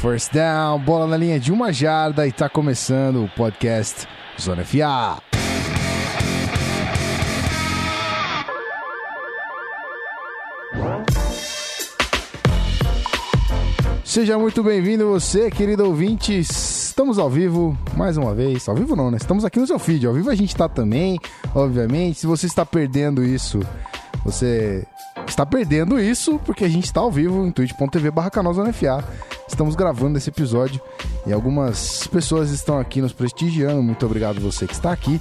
First down, bola na linha de uma jarda e tá começando o podcast Zona FA. Seja muito bem-vindo você, querido ouvinte. Estamos ao vivo mais uma vez. Ao vivo não, né? Estamos aqui no seu feed. Ao vivo a gente tá também, obviamente. Se você está perdendo isso, você está perdendo isso porque a gente está ao vivo em twitch.tv barra FA. Estamos gravando esse episódio e algumas pessoas estão aqui nos prestigiando. Muito obrigado você que está aqui.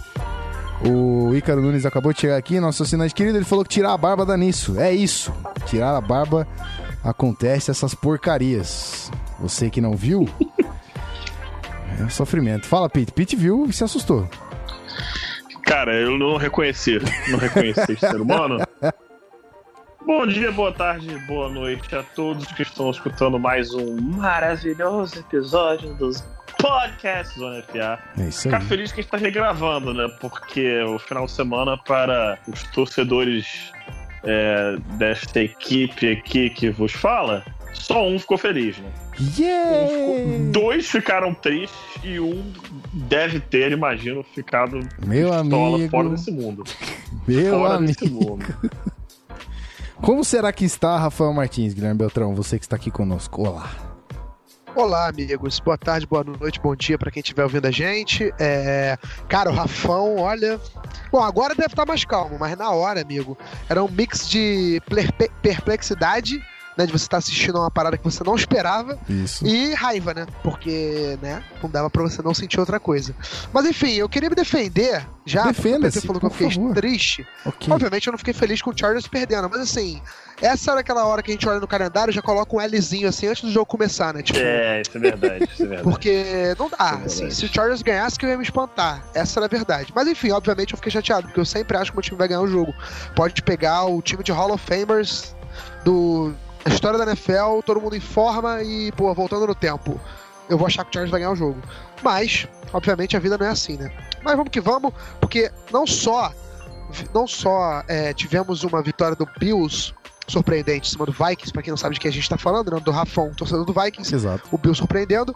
O Ícaro Nunes acabou de chegar aqui, nosso assinante querido, ele falou que tirar a barba dá nisso. É isso. Tirar a barba acontece essas porcarias. Você que não viu, é um sofrimento. Fala, Pete. Pete viu e se assustou. Cara, eu não reconheci. Não reconheci esse ser humano. Bom dia, boa tarde, boa noite a todos que estão escutando mais um maravilhoso episódio dos podcasts Zona FA. É isso aí. Ficar feliz que a gente tá regravando, né? Porque o final de semana para os torcedores é, desta equipe aqui que vos fala, só um ficou feliz, né? Yeah! Ficou- dois ficaram tristes e um deve ter, imagino, ficado Meu pistola amigo. fora desse mundo. Meu fora amigo. desse mundo. Como será que está Rafael Martins, Guilherme Beltrão? Você que está aqui conosco. Olá. Olá, amigos. Boa tarde, boa noite, bom dia pra quem estiver ouvindo a gente. É... Cara, o Rafão, olha. Bom, agora deve estar mais calmo, mas na hora, amigo, era um mix de perplexidade, né? De você estar assistindo a uma parada que você não esperava, Isso. e raiva, né? Porque, né, não dava pra você não sentir outra coisa. Mas enfim, eu queria me defender já. porque Defenda-se, Você falou que eu fiquei favor. triste. Ok. Obviamente eu não fiquei feliz com o Chargers perdendo, mas assim, essa era aquela hora que a gente olha no calendário e já coloca um Lzinho assim antes do jogo começar, né? Tipo, É, isso é verdade, isso é verdade. porque não dá, É assim, se o Chargers ganhasse que eu ia me espantar. Essa era a verdade. Mas enfim, obviamente eu fiquei chateado, porque eu sempre acho que o meu time vai ganhar o jogo. Pode pegar o time de Hall of Famers do da história da NFL, todo mundo em forma e, pô, voltando no tempo. Eu vou achar que o Chargers vai ganhar o jogo. Mas, obviamente, a vida não é assim, né? Mas vamos que vamos, porque não só não só é, tivemos uma vitória do Bills surpreendente em cima do Vikings, pra quem não sabe de quem a gente tá falando, né? Do Rafão, torcedor do Vikings Exato. o Bill surpreendendo.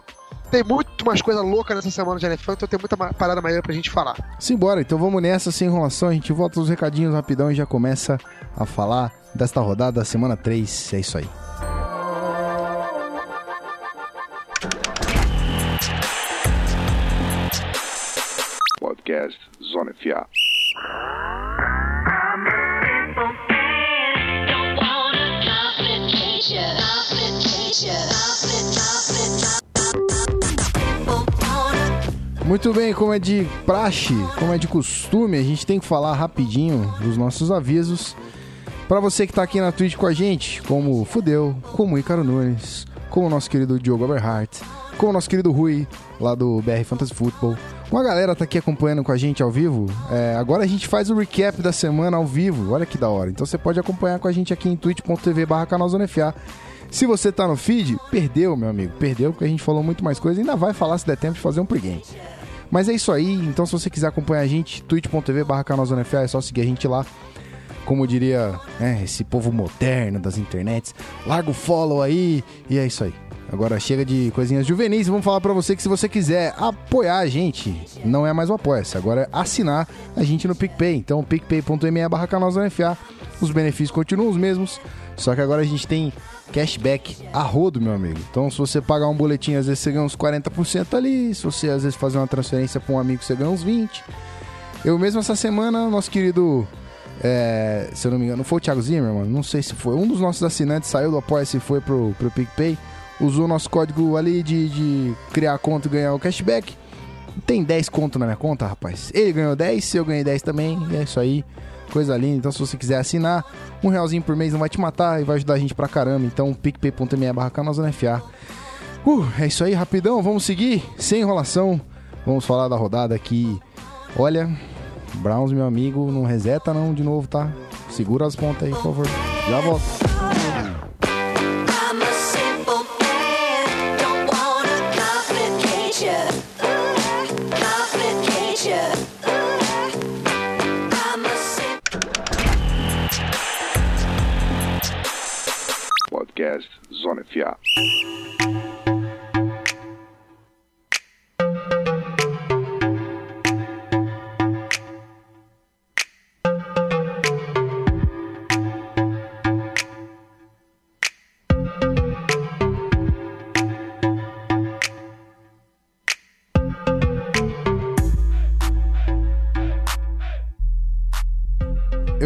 Tem muito mais coisa louca nessa semana de NFL, então tem muita parada maneira pra gente falar. Simbora, então vamos nessa, sem enrolação. A gente volta os recadinhos rapidão e já começa a falar desta rodada da semana 3. É isso aí. Podcast Zona FA. Muito bem, como é de praxe, como é de costume, a gente tem que falar rapidinho dos nossos avisos. Pra você que tá aqui na Twitch com a gente, como Fudeu, como Ícaro Nunes, como o nosso querido Diogo Aberhart, como o nosso querido Rui, lá do BR Fantasy Football. Uma galera tá aqui acompanhando com a gente ao vivo. É, agora a gente faz o recap da semana ao vivo, olha que da hora. Então você pode acompanhar com a gente aqui em twitch.tv barra. Se você tá no feed, perdeu, meu amigo. Perdeu, porque a gente falou muito mais coisa. Ainda vai falar se der tempo de fazer um pregame. Mas é isso aí, então se você quiser acompanhar a gente, twitch.tv barra é só seguir a gente lá. Como diria né, esse povo moderno das internets, larga o follow aí e é isso aí. Agora chega de coisinhas juvenis, vamos falar pra você que se você quiser apoiar a gente, não é mais um apoia-se, agora é assinar a gente no PicPay. Então picpay.me barra os benefícios continuam os mesmos, só que agora a gente tem cashback a rodo, meu amigo. Então, se você pagar um boletim, às vezes você ganha uns 40% ali. Se você, às vezes, fazer uma transferência para um amigo, você ganha uns 20%. Eu mesmo, essa semana, nosso querido... é, se eu não me engano, foi o Thiago Zimmerman? Não sei se foi. Um dos nossos assinantes saiu do Apoia-se e foi pro, pro PicPay. Usou nosso código ali de, de criar conta e ganhar o cashback. Tem 10 conto na minha conta, rapaz. Ele ganhou 10, eu ganhei 10 também. É isso aí. Coisa linda. Então, se você quiser assinar, um realzinho por mês não vai te matar e vai ajudar a gente pra caramba. Então, picpay.me barra canalzonefa. Uh, é isso aí, rapidão. Vamos seguir, sem enrolação. Vamos falar da rodada aqui. Olha, Browns, meu amigo, não reseta não de novo, tá? Segura as pontas aí, por favor. Já volto. Podcast Zona FA.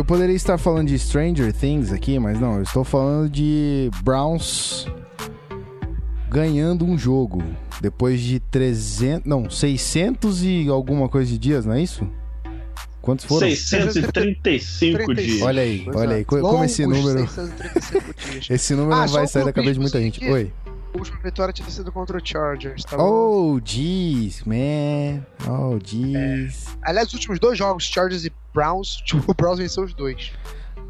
Poderia estar falando de Stranger Things aqui, mas não, eu estou falando de Browns ganhando um jogo depois de 300, não, 600 e alguma coisa de dias, não é isso? Quantos foram? 635 dias. Olha aí, olha aí, co- como esse número, 635 dias. esse número Ah, não vai sair da cabeça de muita gente. Oi. A última vitória tinha sido contra o Chargers, tá bom? Oh, jeez, man. Oh, jeez. Aliás, os últimos dois jogos, Chargers e Browns, tipo, o Browns venceu os dois.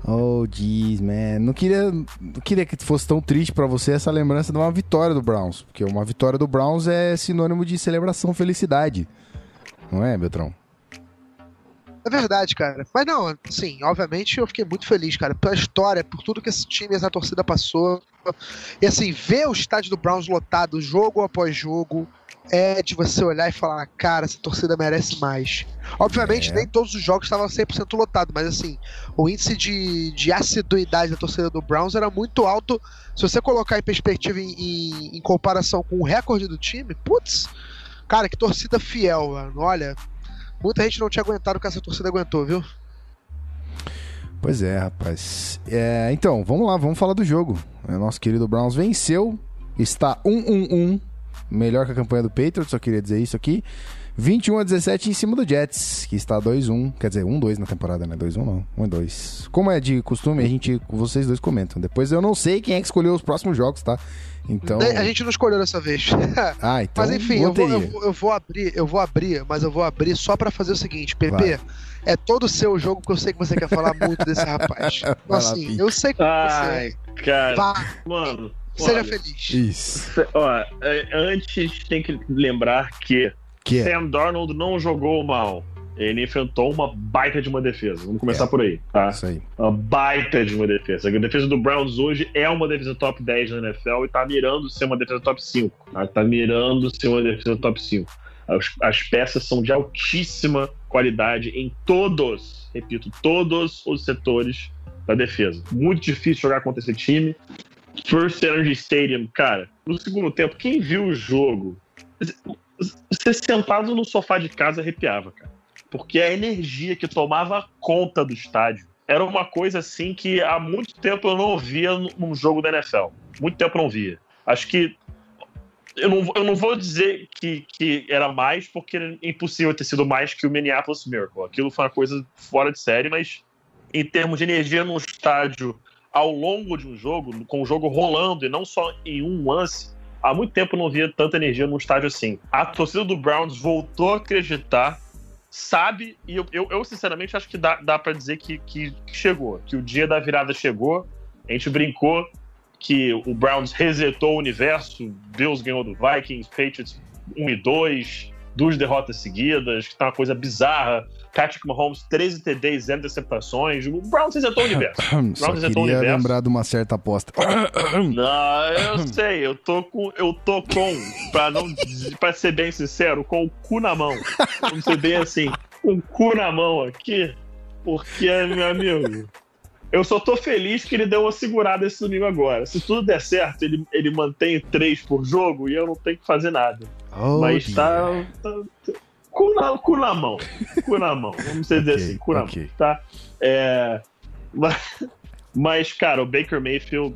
Oh, jeez, man. Não queria, não queria que fosse tão triste pra você essa lembrança de uma vitória do Browns. Porque uma vitória do Browns é sinônimo de celebração, felicidade. Não é, Beltrão? É verdade, cara. Mas não, assim, obviamente eu fiquei muito feliz, cara, pela história, por tudo que esse time, essa torcida passou. E assim, ver o estádio do Browns lotado, jogo após jogo, é de você olhar e falar, cara, essa torcida merece mais. Obviamente, É. nem todos os jogos estavam 100% lotados, mas assim, o índice de, de assiduidade da torcida do Browns era muito alto. Se você colocar em perspectiva em, em- em comparação com o recorde do time, putz, cara, que torcida fiel, mano. Olha, muita gente não tinha aguentado o que essa torcida aguentou, viu? Pois é, rapaz. É, então, vamos lá, vamos falar do jogo. Nosso querido Browns venceu, está 1-1-1, melhor que a campanha do Patriots, só queria dizer isso aqui. 21 a 17 em cima do Jets, que está 2-1, quer dizer, 1-2 na temporada, né? 2-1 não, 1-2. Como é de costume, a gente, vocês dois comentam. Depois eu não sei quem é que escolheu os próximos jogos, tá? Então. A gente não escolheu dessa vez. Ah, então. mas enfim, eu vou, eu, vou, eu vou abrir, eu vou abrir, mas eu vou abrir só pra fazer o seguinte, PP. É todo o seu jogo, porque eu sei que você quer falar muito desse rapaz. Então, Vai lá, assim, eu sei que Ai, você. cara. Vá, Mano, seja olha, feliz. Isso. Ó, é, antes tem que lembrar que Que é. Sam Darnold não jogou mal. Ele enfrentou uma baita de uma defesa. Vamos começar É. por aí, tá? Isso aí. Uma baita de uma defesa. A defesa do Browns hoje é uma defesa top 10 na NFL e tá mirando ser uma defesa top 5. Tá, tá mirando ser uma defesa top 5. As, as peças são de altíssima qualidade em todos, repito, todos os setores da defesa. Muito difícil jogar contra esse time. First Energy Stadium, cara, no segundo tempo, quem viu o jogo, você sentado no sofá de casa arrepiava, cara. Porque a energia que tomava conta do estádio era uma coisa assim que há muito tempo eu não via num jogo da NFL. Muito tempo eu não via. Acho que. Eu não, eu não vou dizer que, que era mais, porque é impossível ter sido mais que o Minneapolis Miracle. Aquilo foi uma coisa fora de série, mas em termos de energia num estádio ao longo de um jogo, com o jogo rolando e não só em um lance, há muito tempo não via tanta energia num estádio assim. A torcida do Browns voltou a acreditar sabe, e eu, eu, eu, sinceramente acho que dá, dá para dizer que, que chegou, que o dia da virada chegou. A gente brincou que o Browns resetou o universo, Bills ganhou do Vikings, Patriots 1 e 2, duas derrotas seguidas, que tá uma coisa bizarra. Patrick Mahomes, 13 TDs, 0 interceptações. O Browns resetou o universo. Só Browns o queria universo. lembrar de uma certa aposta. Não, eu sei, eu tô com. Eu tô com, pra, não, pra ser bem sincero, com o cu na mão. Vamos ser bem assim, com o cu na mão aqui, porque, meu amigo. Eu só tô feliz que ele deu uma segurada esse domingo agora. Se tudo der certo, ele, ele mantém três por jogo e eu não tenho que fazer nada. Oh, Mas dear. tá. tá cu, na, cu na mão. Cu na mão. Vamos dizer Ok, assim, cu na ok. mão. Tá? É, mas, mas, cara, o Baker Mayfield,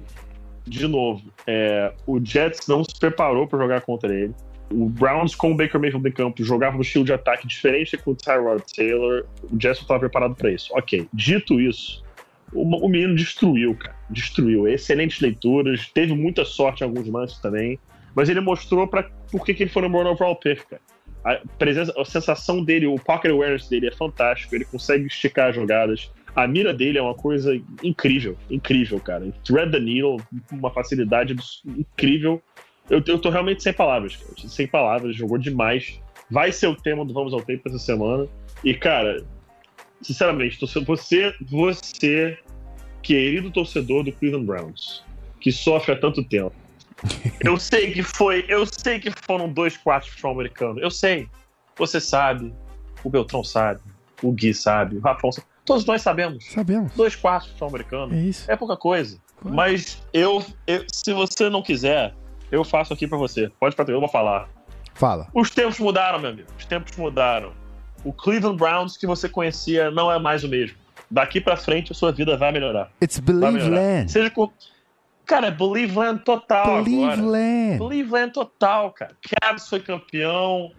de novo, é, o Jets não se preparou para jogar contra ele. O Browns, com o Baker Mayfield em campo, jogava no estilo de ataque diferente com o Tyrod Taylor. O Jets não estava preparado para isso. Ok. Dito isso, o, o menino destruiu, cara. Destruiu. Excelentes leituras, teve muita sorte em alguns lances também. Mas ele mostrou para por que, que ele foi no Overall Pick, cara. A, presença, a sensação dele, o pocket awareness dele é fantástico. Ele consegue esticar as jogadas. A mira dele é uma coisa incrível, incrível, cara. Thread the needle, uma facilidade incrível. Eu, eu tô realmente sem palavras, cara. Sem palavras, jogou demais. Vai ser o tema do Vamos ao Tempo essa semana. E, cara, sinceramente, você, você, querido torcedor do Cleveland Browns, que sofre há tanto tempo. Eu sei que foi, eu sei que foram dois quartos futebol americano. Eu sei. Você sabe, o Beltrão sabe, o Gui sabe, o Rafão sabe. Todos nós sabemos. Sabemos. Dois quartos futebol americano É isso. é pouca coisa. Claro. Mas eu, eu- se você não quiser, eu faço aqui pra você. Pode pra eu vou falar. Fala. Os tempos mudaram, meu amigo. Os tempos mudaram. O Cleveland Browns que você conhecia não é mais o mesmo. Daqui pra frente a sua vida vai melhorar. It's Vai Believe melhorar. Land. Seja com. Cara, é Believe Land total Believe agora. Land. Believe Land total, cara. Cavs foi campeão,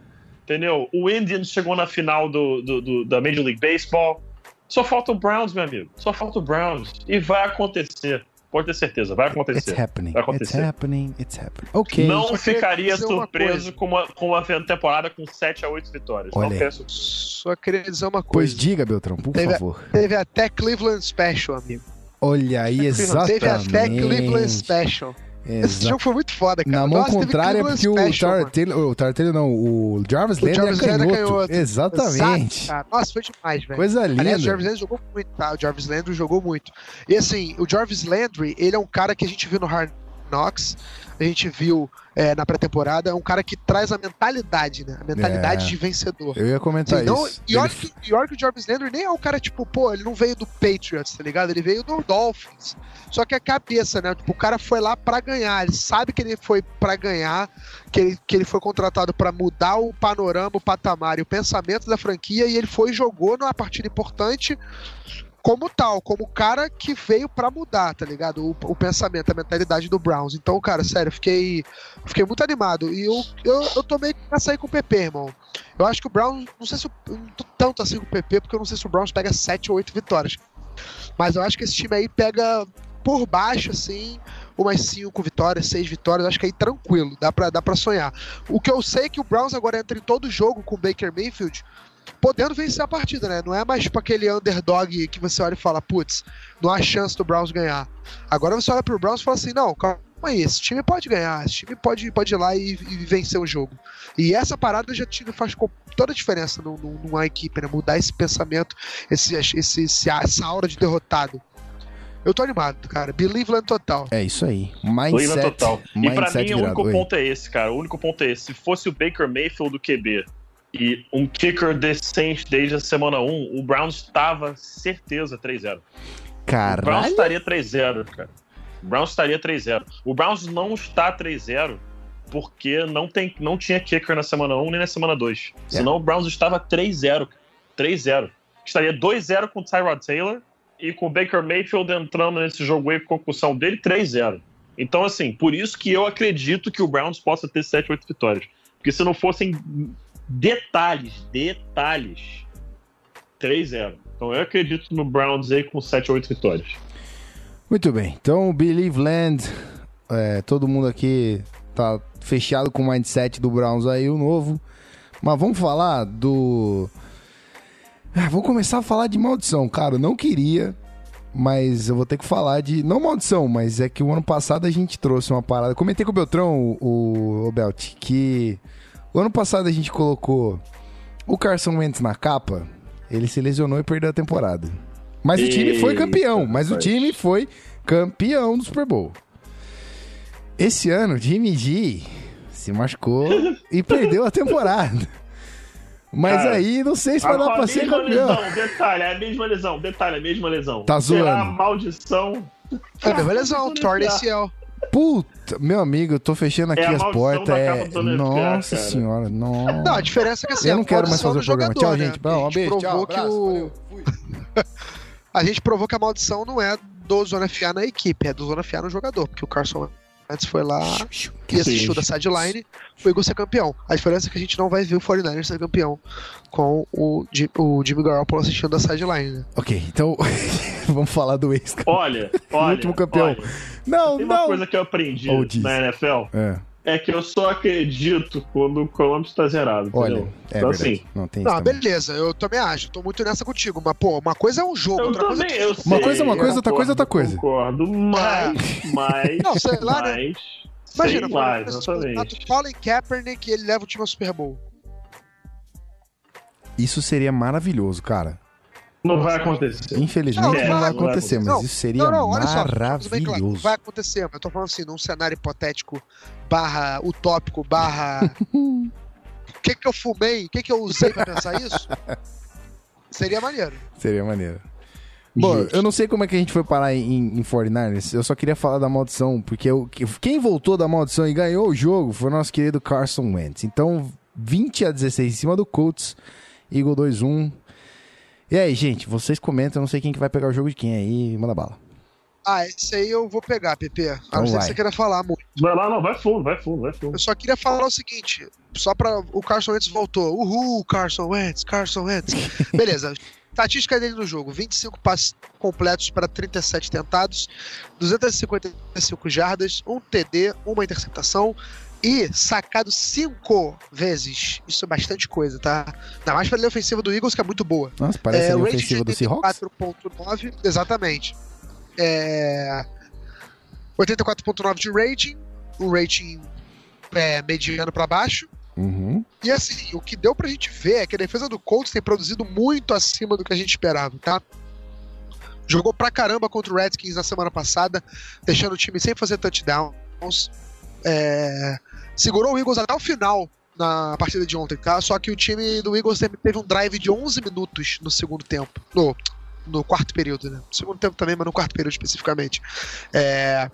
entendeu? O Indians chegou na final do, do- do- da Major League Baseball. Só falta o Browns, meu amigo. Só falta o Browns. E vai acontecer. Pode ter certeza, vai It's acontecer. happening. Vai It's acontecer. happening. It's happening. Ok. Não ficaria uma surpreso coisa. com uma, com uma temporada com 7 a 8 vitórias. Olha não peço. Só queria dizer uma Pois coisa. diga, Beltrão, por Teve- favor. Teve até Cleveland Special, amigo. Olha aí, exatamente. Teve até Cleveland Special. Esse Exato. jogo foi muito foda, cara. Na mão Nossa, contrária, Cleveland porque o. Tartelho, o Tartelho não, o Jarvis Landry Jarvis é é canhoto. canhoto. Exatamente. Exato. Nossa, foi demais, velho. Coisa linda. Aliás, o Jarvis Landry jogou muito, tá? O Jarvis Landry jogou muito. E assim, o Jarvis Landry, ele é um cara que a gente viu no Hard Knocks, a gente viu é, na pré-temporada, é um cara que traz a mentalidade, né? A mentalidade É. de vencedor. Eu ia comentar não- isso. e, olha Ele- que, e olha que o Jarvis Landry nem é um cara, tipo, pô, ele não veio do Patriots, tá ligado? Ele veio do Dolphins. Só que a cabeça, né? Tipo, o cara foi lá pra ganhar. Ele sabe que ele foi pra ganhar, que ele, que ele foi contratado pra mudar o panorama, o patamar e o pensamento da franquia. E ele foi e jogou numa partida importante como tal, como cara que veio pra mudar, tá ligado? O, o pensamento, a mentalidade do Browns. Então, cara, sério, fiquei, fiquei muito animado. E eu, eu, eu tô meio pra sair com o PP, irmão. Eu acho que o Browns, não sei se eu não tô tanto assim com o PP, porque eu não sei se o Browns pega 7 ou 8 vitórias. Mas eu acho que esse time aí pega por baixo, assim, umas 5 vitórias, 6 vitórias, acho que aí tranquilo, dá pra, dá pra sonhar. O que eu sei é que o Browns agora entra em todo jogo com o Baker Mayfield, podendo vencer a partida, né? Não é mais tipo aquele underdog que você olha e fala, putz, não há chance do Browns ganhar. Agora você olha pro Browns e fala assim, não, calma aí, esse time pode ganhar, esse time pode, pode ir lá e, e vencer o jogo. E essa parada já te faz toda a diferença num- num- numa equipe, né? Mudar esse pensamento, esse, esse, esse- essa aura de derrotado. Eu tô animado, cara. Believe Land total. É isso aí. Mindset. total. E pra mim, o único Oi. ponto é esse, cara. O único ponto é esse. Se fosse o Baker Mayfield do QB e um kicker decente desde a semana 1, o Browns estava certeza 3-0. O Browns Caralho. estaria 3-0, cara. O Browns estaria 3-0. O Browns não está 3-0 porque não, tem, não tinha kicker na semana 1 nem na semana 2. É. Senão o Browns estava 3-0. 3-0. Estaria 2-0 com o Tyrod Taylor e com o Baker Mayfield entrando nesse jogo aí com concussão dele 3-0. Então, assim, por isso que eu acredito que o Browns possa ter 7, 8 vitórias. Porque se não fossem detalhes, detalhes, 3-0. Então eu acredito no Browns aí com 7, 8 vitórias. Muito bem. Então, Believe Land. é, todo mundo aqui tá fechado com o mindset do Browns aí, o novo. Mas vamos falar do. Ah, vou começar a falar de maldição, cara. Não queria, mas eu vou ter que falar de. Não maldição, mas é que o ano passado a gente trouxe uma parada. Comentei com o Beltrão, o, o Belt, que o ano passado a gente colocou o Carson Wentz na capa. Ele se lesionou e perdeu a temporada. Mas o time foi Eita, campeão. Mas o time foi campeão do Super Bowl. Esse ano, Jimmy G se machucou e perdeu a temporada. Mas Cara, aí, não sei se vai dar pra ser mesma campeão. lesão, detalhe, é a mesma lesão, detalhe, é a mesma lesão. Tá Será zoando. a maldição. É a mesma lesão, torna esse L. Puta, meu amigo, eu tô fechando aqui É a as portas. É... Nossa cara. senhora, não. Não, a diferença é que assim, Eu não a quero mais maldição fazer o programa. jogador, Tchau, né? gente. A Um gente beijo, tchau, provou que abraço, o-. A gente provou que a maldição não é do Zona FA na equipe, é do Zona FA no jogador, porque o Carson Wentz foi lá e assistiu da sideline o Eagles ser campeão. A diferença é que a gente não vai ver o 49ers ser campeão com o, Jim- o Jimmy Garoppolo assistindo da sideline, né? Ok, então vamos falar do ex. Olha, olha. último campeão. olha, Não, tem uma não. coisa que eu aprendi na NFL, É, é que eu só acredito quando o Columbus tá zerado, olha, entendeu? é então, verdade. assim, não tem isso Não, também. beleza, eu também acho, tô muito nessa contigo, mas pô, uma coisa é um jogo, eu outra coisa também, é eu Uma sei, coisa é uma coisa, outra coisa é outra coisa. Concordo, mas, mas, Não, sei lá, né? mas, Imagina, sei lá, fala, exatamente. Colin Kaepernick e ele leva o time ao Super Bowl. Isso seria maravilhoso, cara. Não vai acontecer. Infelizmente Não, não, não vai vai acontecer, mas Não, isso seria Não, só, claro, maravilhoso. vai acontecer, mas eu tô falando assim, num cenário hipotético, barra utópico, barra. O que que eu fumei? O que que eu usei pra pensar isso? Seria maneiro. Seria maneiro. Bom, eu não sei como é que a gente foi parar em, em 49ers. Eu só queria falar da maldição, porque eu- que- quem voltou da maldição e ganhou o jogo foi o nosso querido Carson Wentz. Então, 20 a 16 em cima do Colts, Eagle 2-1. E aí, gente, vocês comentam, eu não sei quem que vai pegar o jogo de quem aí, manda bala. Ah, esse aí eu vou pegar, PP. A Então não ser vai. que você queira falar muito. Vai lá, não, vai fundo, vai fundo, vai fundo. Eu só queria falar o seguinte, só pra. O Carson Wentz voltou. Uhul, Carson Wentz, Carson Wentz. Beleza. Estatística dele no jogo: 25 passes completos para 37 tentados, 255 jardas, um TD, uma interceptação e sacado cinco vezes. Isso é bastante coisa, tá? Ainda mais pra linha ofensiva do Eagles, que é muito boa. Nossa, parece a É, linha rating ofensiva do Seahawks. 84.9, exatamente. É, 84.9 de rating, um rating é, mediano pra baixo. Uhum. E assim, o que deu pra gente ver é que a defesa do Colts tem produzido muito acima do que a gente esperava, tá? Jogou pra caramba contra o Redskins na semana passada, deixando o time sem fazer touchdowns. É, segurou o Eagles até o final na partida de ontem, tá? Só que o time do Eagles teve um drive de 11 minutos no segundo tempo. No, no quarto período, né? No segundo tempo também, mas no quarto período especificamente. É,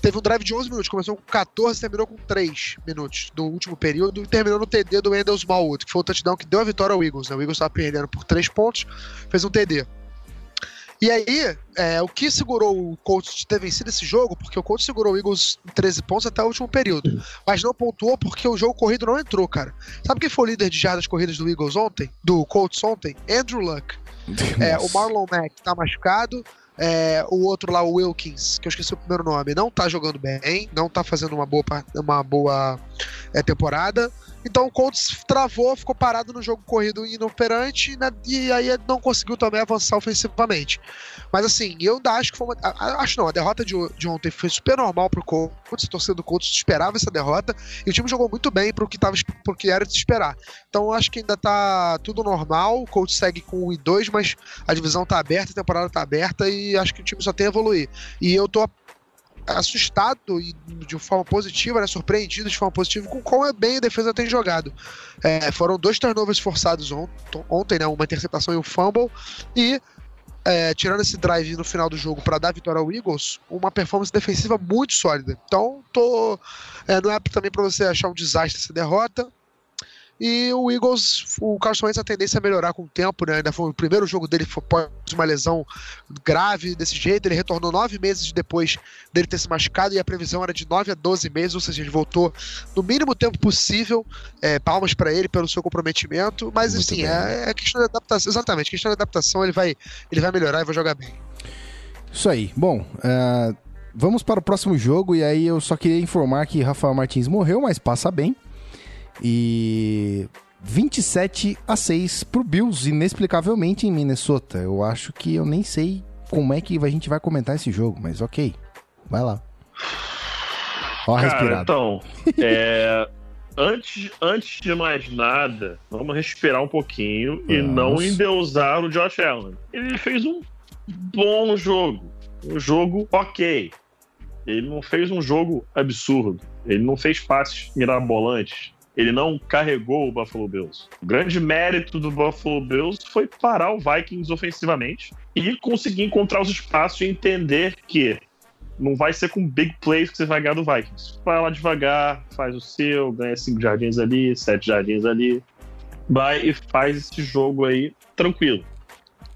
teve um drive de 11 minutos, começou com 14 terminou com 3 minutos do último período e terminou no TD do Wendell Smallwood, que foi o touchdown que deu a vitória ao Eagles. Né? O Eagles estava perdendo por 3 pontos, fez um TD. E aí, é, o que segurou o Colts de ter vencido esse jogo, porque o Colts segurou o Eagles em 13 pontos até o último período, mas não pontuou porque o jogo corrido não entrou, cara. Sabe quem foi o líder de jardas corridas do Eagles ontem? Do Colts ontem? Andrew Luck. É, o. Marlon Mack tá machucado. é, o outro lá, o Wilkins, que eu esqueci o primeiro nome, não tá jogando bem, não tá fazendo uma boa, uma boa é, temporada. Então o Colts travou, ficou parado no jogo corrido inoperante né, e aí não conseguiu também avançar ofensivamente. Mas assim, eu ainda acho que foi uma. Acho não, a derrota de, de ontem foi super normal pro Colts, a torcida do Colts esperava essa derrota e o time jogou muito bem pro que, tava, pro que era de se esperar. Então eu acho que ainda tá tudo normal, o Colts segue com 1 e 2, mas a divisão tá aberta, a temporada tá aberta e acho que o time só tem a evoluir. E eu tô assustado e de forma positiva, né, surpreendido de forma positiva com como é bem a defesa tem jogado. É, foram dois turnovers forçados ont- ontem, né, uma interceptação e um fumble e é, tirando esse drive no final do jogo para dar vitória ao Eagles, uma performance defensiva muito sólida. Então, tô, é, não é também para você achar um desastre essa derrota. E o Eagles, o Carson Wentz a tendência a melhorar com o tempo, né? Ainda foi o primeiro jogo dele foi após uma lesão grave desse jeito. Ele retornou nove meses depois dele ter se machucado e a previsão era de 9 a 12 meses, ou seja, ele voltou no mínimo tempo possível. É, palmas para ele pelo seu comprometimento, mas Muito assim, bem. é, é questão de adaptação. Exatamente, questão de adaptação, ele vai, ele vai melhorar e vai jogar bem. Isso aí. Bom, ah, vamos para o próximo jogo. E aí eu só queria informar que Rafael Martins morreu, mas passa bem. E 27 a 6 pro Bills, inexplicavelmente em Minnesota. Eu acho que eu nem sei como é que a gente vai comentar esse jogo, mas ok. Vai lá. Ó a respirada. então, é, antes, antes de mais nada, vamos respirar um pouquinho e não endeusar o Josh Allen. Ele fez um bom jogo, um jogo ok. Ele não fez um jogo absurdo. Ele não fez passes mirabolantes. Ele não carregou o Buffalo Bills. O grande mérito do Buffalo Bills foi parar o Vikings ofensivamente e conseguir encontrar os espaços e entender que não vai ser com big plays que você vai ganhar do Vikings. Vai lá devagar, faz o seu, ganha 5 jardins ali, 7 jardins ali. Vai e faz esse jogo aí tranquilo.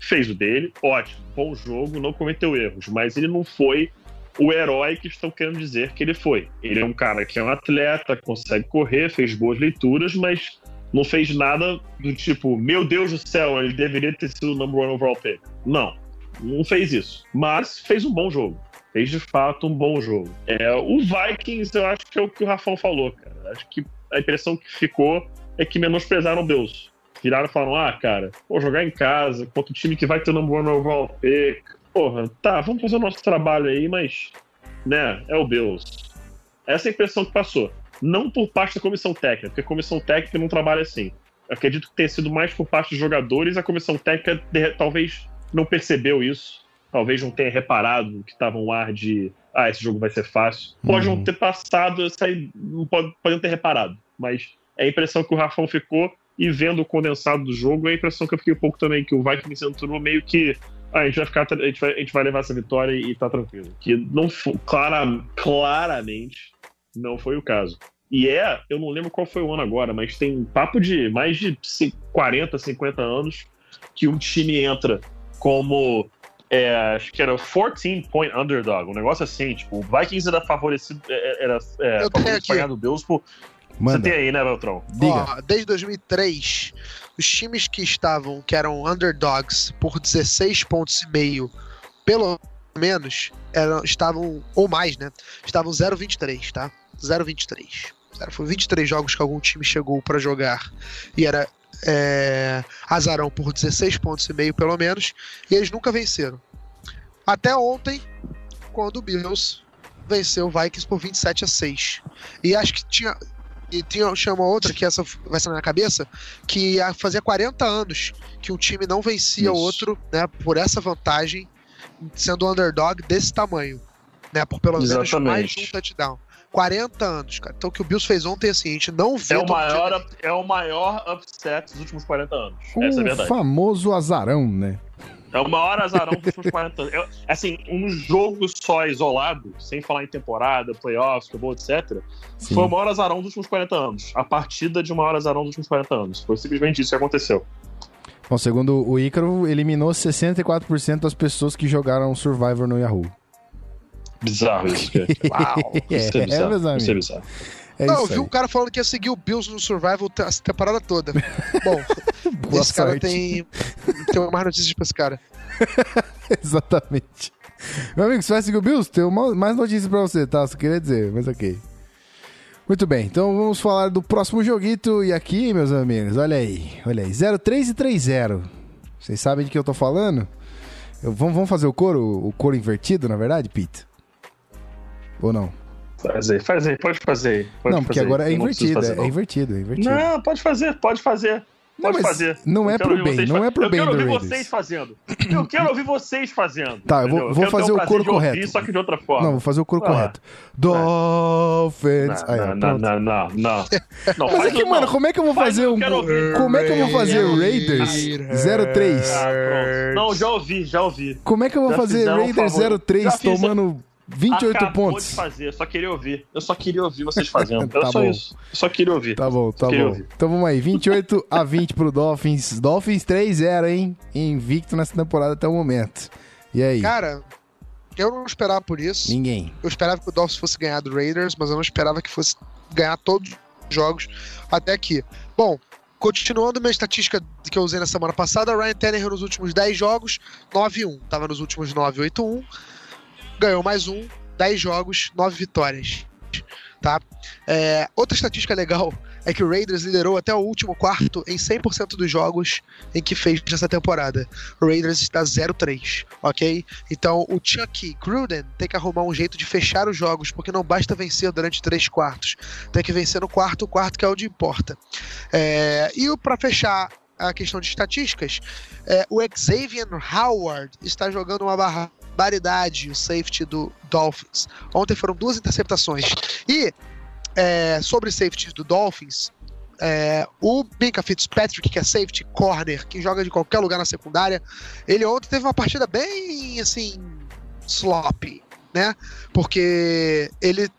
Fez o dele, ótimo, bom jogo, não cometeu erros, mas ele não foi o herói que estão querendo dizer que ele foi. Ele é um cara que é um atleta, consegue correr, fez boas leituras, mas não fez nada do tipo, meu Deus do céu, ele deveria ter sido o number one overall pick. Não, não fez isso. Mas fez um bom jogo. Fez de fato um bom jogo. É, o Vikings, eu acho que é o que o Rafão falou, cara. Acho que a impressão que ficou é que menosprezaram o Deus. Viraram e falaram: ah, cara, pô, jogar em casa contra o time que vai ter number one overall pick. Porra, tá, vamos fazer o nosso trabalho aí, mas, né, é o Bills. Essa é a impressão que passou. Não por parte da comissão técnica, porque a comissão técnica não trabalha assim. Eu acredito que tenha sido mais por parte dos jogadores, a comissão técnica de- talvez não percebeu isso, talvez não tenha reparado que estava um ar de ah, esse jogo vai ser fácil. Pode Uhum. não ter passado, não pode, pode não ter reparado, mas é a impressão que o Rafão ficou e vendo o condensado do jogo, é a impressão que eu fiquei um pouco também, que o Vikings entrou meio que a gente vai ficar, a gente vai, a gente vai levar essa vitória e, tá tranquilo. Que não foi, clara, claramente não foi o caso. E é, eu não lembro qual foi o ano agora, mas tem papo de mais de ci- 40, 50 anos que um time entra como. é, acho que era 14 point underdog, um negócio assim, tipo, o Vikings era favorecido, é, era é, Eu tenho favorecido aqui. pra ganhar do Bills por. Você Manda. tem aí, né, Beltrão? Diga. Ó, desde 2003, os times que estavam, que eram underdogs por 16 pontos e meio, pelo menos, eram, estavam, ou mais, né? Estavam 0,23, tá? 0,23. Zero- Foi 23 jogos que algum time chegou pra jogar e era é, azarão por 16 pontos e meio, pelo menos, e eles nunca venceram. Até ontem, quando o Bills venceu o Vikings por 27 a 6. E acho que tinha, e tinha, tinha uma outra que essa vai ser na minha cabeça, que fazia 40 anos que um time não vencia o outro, né, por essa vantagem, sendo um underdog desse tamanho, né, por pelo menos mais Exatamente. de um touchdown. 40 anos, cara. Então o que o Bills fez ontem, assim, a gente não vê É o, maior, é o maior upset dos últimos 40 anos. Essa é a O verdade. famoso azarão, né? É o maior azarão dos últimos 40 anos. É, assim, um jogo só isolado, sem falar em temporada, playoffs, Super Bowl, etc., Sim. foi o maior azarão dos últimos 40 anos. A partida de um maior azarão dos últimos 40 anos. Foi simplesmente isso que aconteceu. Bom, segundo o Ícaro, eliminou 64% das pessoas que jogaram Survivor no Yahoo. Bizarro isso, gente. Uau. Isso É, é bizarro. meus amigos. Isso é bizarro. É não, eu vi um cara falando que ia seguir o Bills no Survival a temporada toda. Bom, Boa esse cara sorte. tem, tem mais notícias pra esse cara. Exatamente. Meu amigo, você vai seguir o Bills? Tem uma- mais notícias pra você, tá? Só queria dizer, mas ok. Muito bem, então vamos falar do próximo joguito. E aqui, meus amigos, olha aí. Olha aí, 03 e 30. Vocês sabem de que eu tô falando? Eu- vamos, vamos fazer o coro, o coro invertido, na verdade, Pete? Ou não? Faz aí, faz aí, pode fazer aí. Pode não, porque fazer aí. agora é Eu não invertido, fazer, é, não. é invertido, é invertido. Não, pode fazer, pode fazer. Não, Pode mas fazer. não é Eu quero pro bem, não é pro eu bem quero do ouvir vocês fazendo. Eu quero ouvir vocês fazendo. Tá, eu vou- entendeu? vou quero fazer o coro de ouvir, correto. Só que de outra forma. Não, vou fazer o coro Vai lá. correto. Dolphins. Aí, ó, Não, não, não, não, não. Não, Mas é que, mano, não. como é que eu vou Faz fazer o um. eu quero. Como é que eu vou fazer Raiders 03? Ah. Não, já ouvi, já ouvi. Como é que eu vou fazer Raiders favor. 03 Já fizeram- tomando 28 Acabou pontos? de fazer, eu só queria ouvir. Eu só queria ouvir vocês fazendo. Tá Era só bom. isso. Eu só queria ouvir. Tá bom, tá bom. ouvir. Então vamos aí, 28 a 20 pro Dolphins. Dolphins 3-0, hein? Invicto nessa temporada até o momento. E aí? Cara, eu não esperava por isso. Ninguém. Eu esperava que o Dolphins fosse ganhar do Raiders, mas eu não esperava que fosse ganhar todos os jogos até aqui. Bom, continuando minha estatística que eu usei na semana passada, Ryan Tannehill nos últimos 10 jogos, 9-1. Tava nos últimos 9, 8-1. Ganhou mais um, 10 jogos, 9 vitórias. Tá? É, outra estatística legal é que o Raiders liderou até o último quarto em 100% dos jogos em que fez nessa temporada. O Raiders está 0-3, ok? Então o Chuck Gruden tem que arrumar um jeito de fechar os jogos, porque não basta vencer durante três quartos. Tem que vencer no quarto, o quarto que é onde importa. É, e para fechar a questão de estatísticas, é, o Xavier Howard está jogando uma barbaridade, o safety do Dolphins. Ontem foram duas interceptações. E é, sobre safety do Dolphins, é, o Minka Fitzpatrick, que é safety corner, que joga de qualquer lugar na secundária, ele ontem teve uma partida bem assim sloppy, né? Porque ele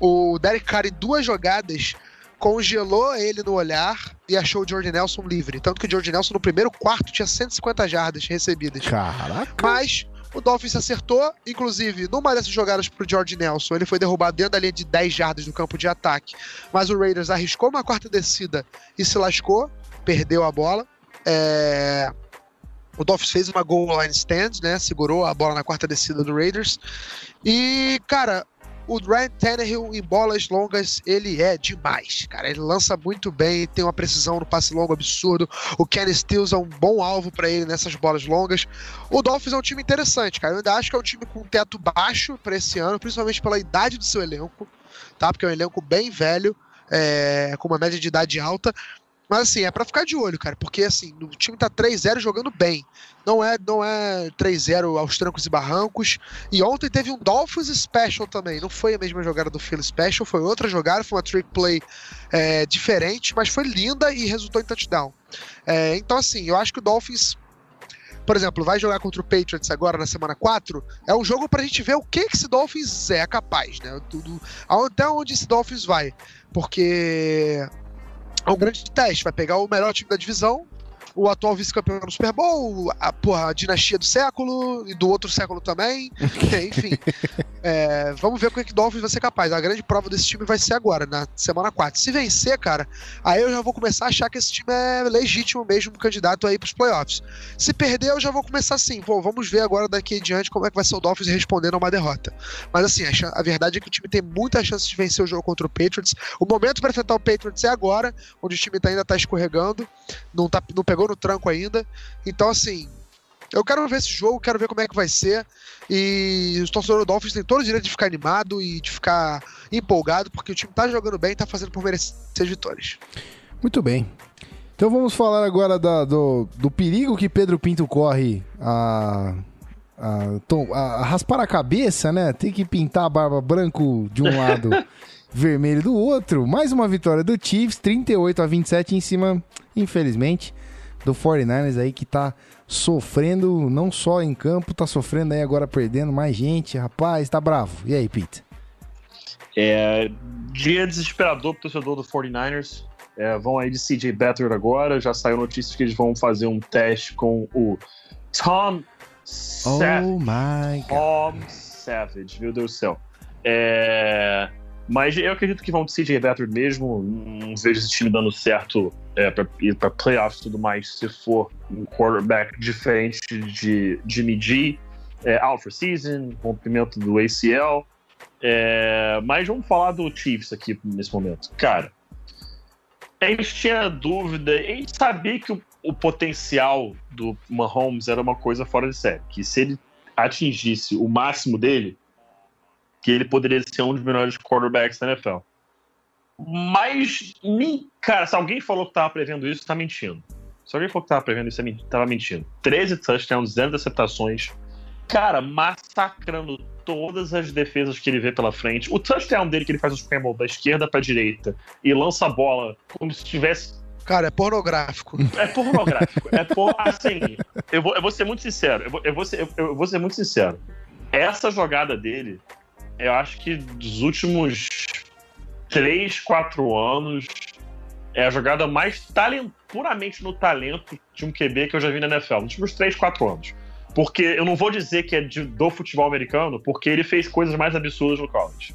o Derek Carr em duas jogadas congelou ele no olhar e achou o Jordan Nelson livre. Tanto que o Jordan Nelson no primeiro quarto tinha 150 jardas recebidas. Caraca. Mas o Dolphins acertou, inclusive, numa dessas jogadas pro George Nelson, ele foi derrubado dentro da linha de 10 jardas do campo de ataque. Mas o Raiders arriscou uma quarta descida e se lascou, perdeu a bola. É, O Dolphins fez uma goal line stand, né? Segurou a bola na quarta descida do Raiders. E, cara, o Ryan Tannehill em bolas longas, ele é demais, cara. Ele lança muito bem, tem uma precisão no passe longo absurdo. O Kenny Stills é um bom alvo para ele nessas bolas longas. O Dolphins é um time interessante, cara. Eu ainda acho que é um time com teto baixo para esse ano, principalmente pela idade do seu elenco, tá? Porque é um elenco bem velho, é, com uma média de idade alta. Mas assim, é pra ficar de olho, cara, porque assim, o time tá 3-0 jogando bem. Não é, não é 3-0 aos trancos e barrancos. E ontem teve um Dolphins Special também. Não foi a mesma jogada do Phil Special, foi outra jogada, foi uma trick play é, diferente, mas foi linda e resultou em touchdown. É, então, assim, eu acho que o Dolphins, por exemplo, vai jogar contra o Patriots agora na semana 4. É um jogo pra gente ver o que, que esse Dolphins é capaz, né? Tudo, até onde esse Dolphins vai. Porque é um grande teste. Vai pegar o melhor time da divisão o atual vice-campeão no Super Bowl, a, porra, a dinastia do século e do outro século também. Enfim, é, vamos ver com o que o Dolphins vai ser capaz. A grande prova desse time vai ser agora, na semana 4. Se vencer, cara, aí eu já vou começar a achar que esse time é legítimo mesmo, candidato aí pros playoffs. Se perder, eu já vou começar assim, pô, vamos ver agora daqui em diante como é que vai ser o Dolphins respondendo a uma derrota. Mas assim, a, a verdade é que o time tem muita chance de vencer o jogo contra o Patriots. O momento para enfrentar o Patriots é agora, onde o time tá- ainda tá escorregando, não, tá, não pegou no tranco ainda. Então, assim, eu quero ver esse jogo, quero ver como é que vai ser. E os torcedores do Dolphins têm todo o direito de ficar animado e de ficar empolgado, porque o time tá jogando bem e tá fazendo por merecer as vitórias. Muito bem. Então vamos falar agora da- do, do perigo que Pedro Pinto corre a, a, a- a raspar a cabeça, né? Tem que pintar a barba branco de um lado, vermelho do outro. Mais uma vitória do Chiefs, 38 a 27 em cima, infelizmente, do 49ers aí que tá sofrendo não só em campo, tá sofrendo aí agora perdendo mais gente. Rapaz, tá bravo. E aí, Pete? É, dia desesperador pro torcedor do 49ers. É, vão aí de CJ Beathard agora. Já saiu notícia que eles vão fazer um teste com o Tom Savage. Oh my God. Tom Savage, meu Deus do céu. É, mas eu acredito que vão de CJ Beathard mesmo. Não vejo esse time dando certo é, para ir para playoffs e tudo mais se for um quarterback diferente de Jimmy G. É, out for season, rompimento do ACL. É, mas vamos falar do Chiefs aqui nesse momento. Cara, a gente tinha dúvida, a gente sabia que o, o potencial do Mahomes era uma coisa fora de série. Que se ele atingisse o máximo dele, que ele poderia ser um dos melhores quarterbacks da NFL. Mas, cara, se alguém falou que tava prevendo isso, tá mentindo. Se alguém falou que tava prevendo isso, é men- tava mentindo. 13 touchdowns, 0 interceptações. Cara, massacrando todas as defesas que ele vê pela frente. O touchdown dele, que ele faz o scramble da esquerda pra direita e lança a bola como se tivesse Cara, é pornográfico. é pornográfico. É por, assim, eu vou, eu vou ser muito sincero. Eu vou, eu, vou ser, eu, eu vou ser muito sincero. Essa jogada dele, eu acho que dos últimos 3, 4 anos, é a jogada mais talent, puramente no talento de um QB que eu já vi na NFL. Nos últimos 3, 4 anos. Porque eu não vou dizer que é de- do futebol americano, porque ele fez coisas mais absurdas no college.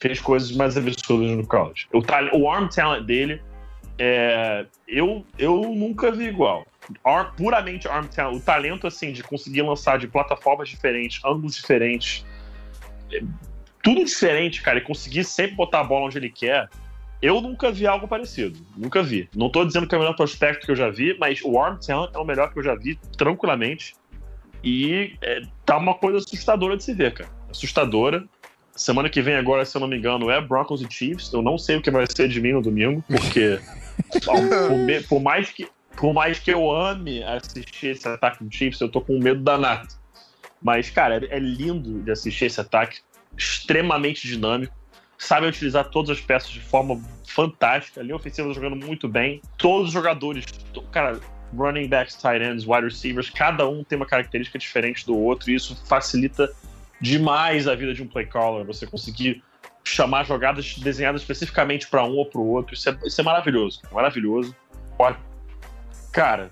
Fez coisas mais absurdas no college. O, o arm talent dele é, eu, eu nunca vi igual. Ar- puramente arm talent, o talento assim de conseguir lançar de plataformas diferentes, ângulos diferentes, tudo diferente, cara, e conseguir sempre botar a bola onde ele quer. Eu nunca vi algo parecido. Nunca vi. Não tô dizendo que é o melhor prospecto que eu já vi, mas o arm talent é o melhor que eu já vi, tranquilamente. E é, tá uma coisa assustadora de se ver, cara. Assustadora. Semana que vem agora, se eu não me engano, é Broncos e Chiefs. Eu não sei o que vai ser de mim no domingo, porque por, por mais que, por mais que eu ame assistir esse ataque do Chiefs, eu tô com medo danado. Mas, cara, é, é lindo de assistir esse ataque, extremamente dinâmico. Sabe utilizar todas as peças de forma fantástica. A linha ofensiva jogando muito bem. Todos os jogadores, cara, running backs, tight ends, wide receivers, cada um tem uma característica diferente do outro, e isso facilita demais a vida de um play caller. Você conseguir chamar jogadas desenhadas especificamente para um ou para o outro. Isso é, isso é maravilhoso. Maravilhoso. Cara,